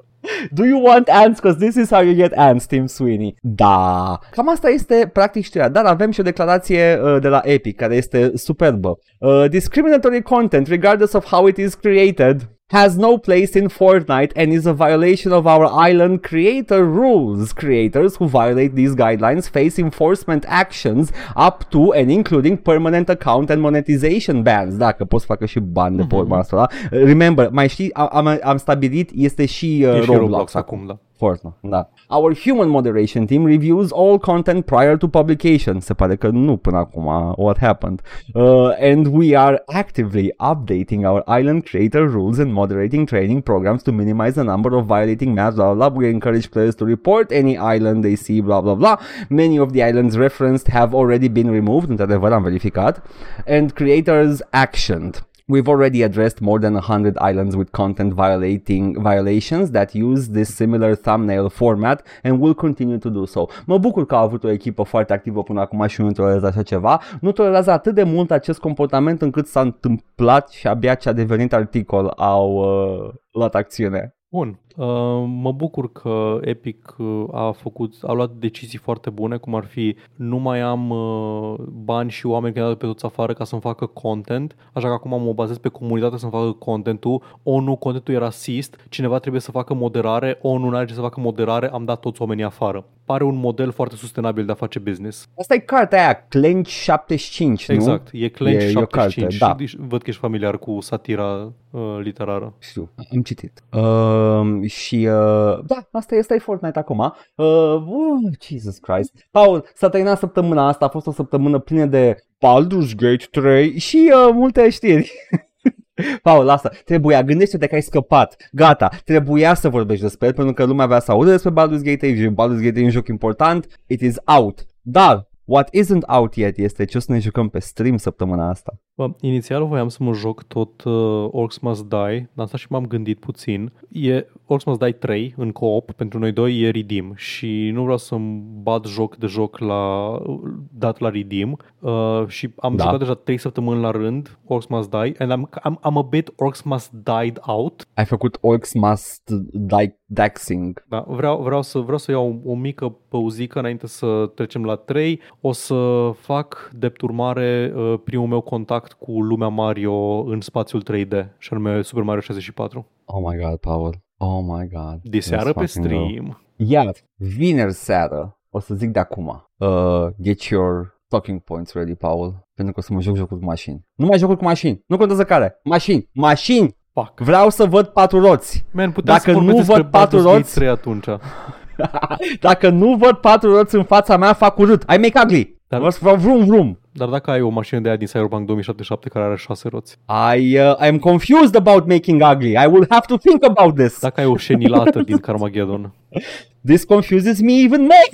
Do you want ants? Because this is how you get ants, Tim Sweeney. Da. Cam asta este practic știrea. Dar avem și o declarație uh, de la Epic care este superbă. Uh, discriminatory content, regardless of how it is created, has no place in Fortnite and is a violation of our island creator rules. Creators who violate these guidelines face enforcement actions up to and including permanent account and monetization bans. Dacă poți să facă și bani de pe urma asta, da? Remember, mai știi, am, am stabilit, este și, uh, E și Roblox, Roblox acum. acum, da. Fortnite, da. Our human moderation team reviews all content prior to publication. Se pare că nu până acum what happened. Uh, and we are actively updating our island creator rules and moderating training programs to minimize the number of violating maps, blah, blah, blah. We encourage players to report any island they see, blah, blah, blah. Many of the islands referenced have already been removed, într-adevăr am verificat, and creators actioned. We've already addressed more than 100 islands with content violating violations that use this similar thumbnail format and will continue to do so. Mă bucur că au avut o echipă foarte activă până acum și nu tolerează așa ceva. Nu tolerează atât de mult acest comportament încât s-a întâmplat și abia ce a devenit articol au uh, luat acțiune. Bun. Uh, mă bucur că Epic uh, a făcut, a luat decizii foarte bune, cum ar fi nu mai am uh, bani și oameni care dau pe toți afară ca să-mi facă content, așa că acum mă bazez pe comunitate să-mi facă contentul. O, nu, contentul e rasist, cineva trebuie să facă moderare, o, nu are ce să facă moderare, am dat toți oamenii afară. Pare un model foarte sustenabil de a face business. Asta e cartea aia, Clench 75, nu? Exact, e Clench E- e o 75 carte, da. și văd că ești familiar cu satira uh, literară. Știu, am citit. Uh, și uh, da, asta e, asta e Fortnite acum. Uh, uh, Jesus Christ. Paul, s-a terminat săptămâna asta, a fost o săptămână plină de Baldur's Gate 3 și uh, multe știri. <laughs> Paul, lasă, trebuia, gândește-te că ai scăpat, gata, trebuia să vorbești despre el pentru că lumea avea să audă despre Baldur's Gate 3 și Baldur's Gate 3 e un joc important, it is out. Dar, what isn't out yet este ce o să ne jucăm pe stream săptămâna asta. Bă, inițial voiam să mă joc tot uh, Orcs Must Die, dar asta și m-am gândit puțin. E Orcs Must Die 3 în co-op, pentru noi doi e Redeem și nu vreau să-mi bat joc de joc la, dat la Redeem uh, și am Da. jucat deja 3 săptămâni la rând Orcs Must Die and I'm, I'm, I'm a bit Orcs Must Died Out. Ai făcut Orcs Must Die Daxing. Da, vreau, vreau, să, vreau să iau o, o mică pauzică înainte să trecem la 3. O să fac drept urmare uh, primul meu contact cu lumea Mario în spațiul 3D și anume Super Mario 64. Oh my god, Paul. Oh my god. De seară That's pe fucking rău. stream. Iar, vineri seară, o să zic de acum, uh, get your talking points ready, Paul, pentru că o să mă joc jocuri cu mașini. Nu mai jocuri cu mașini, nu contează care. Mașini, mașini! Fuck. Vreau să văd patru roți. Man, putem Dacă să vorbim nu despre văd patru Baldur's Gate roți- 3 atunci. <laughs> Dacă nu văd patru roți în fața mea, fac urât. I make ugly. Dar- Vreau să fac vrum vrum. Dar dacă ai o mașină de aia din Cyberpunk 2077 care are 6 roți, I uh, I am confused about making ugly. I will have to think about this. dacă ai o șenilată din Carmageddon, <laughs> This confuses me even more.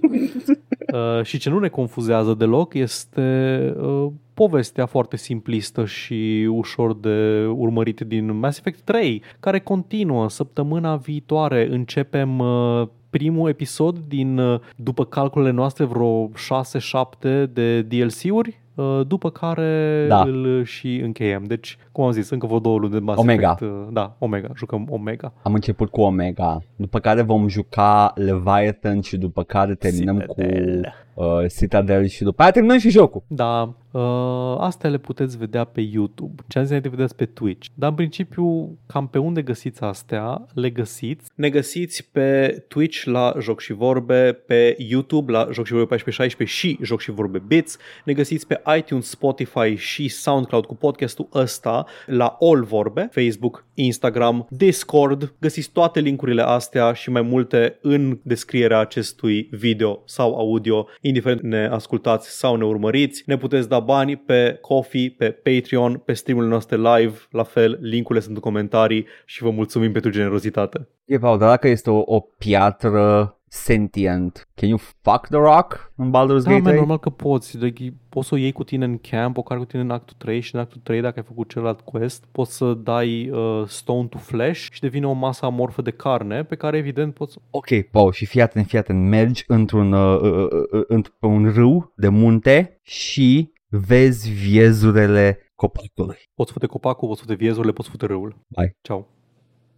<laughs> <laughs> Uh, și ce nu ne confuzează deloc este uh, povestea foarte simplistă și ușor de urmărit din Mass Effect 3, care continuă săptămâna viitoare. Începem uh, primul episod din, uh, după calculele noastre, vreo 6-7 de DLC-uri, uh, după care Da. îl și încheiem. Deci, cum am zis, încă vreo două luni de Mass Omega. Effect. uh, Da, Omega, jucăm Omega. Am început cu Omega, după care vom juca Leviathan și după care terminăm Citadel. cu uh, Citadel și după aia terminăm și jocul. Da, uh, astea le puteți vedea pe YouTube. Ce am zis înainte vedeți pe Twitch. Dar în principiu, cam pe unde găsiți astea, le găsiți. Ne găsiți pe Twitch la Joc și Vorbe, pe YouTube la Joc și Vorbe 1416 și Joc și Vorbe Bits. Ne găsiți pe iTunes, Spotify și SoundCloud cu podcastul ăsta la All Vorbe, Facebook, Instagram, Discord. Găsiți toate linkurile astea și mai multe în descrierea acestui video sau audio, indiferent ne ascultați sau ne urmăriți. Ne puteți da bani pe Coffee, pe Patreon, pe streamurile noastre live, la fel, linkurile sunt în comentarii și vă mulțumim pentru generozitate. E, Paul, dar dacă este o, o piatră sentient, can you fuck the rock în Baldur's Da, Gate man, 3? normal că poți. Like, poți să o iei cu tine în camp, o care cu tine în actul 3 și în actul 3, dacă ai făcut celălalt quest, poți să dai uh, stone to flesh și devine o masă amorfă de carne pe care evident poți... Ok, Paul, și fii atent, fii atent, mergi într-un, uh, uh, uh, într-un râu de munte și vezi viezurele copacului. Poți fute copacul, poți fute viezurile, poți fute râul. Hai. Ciao.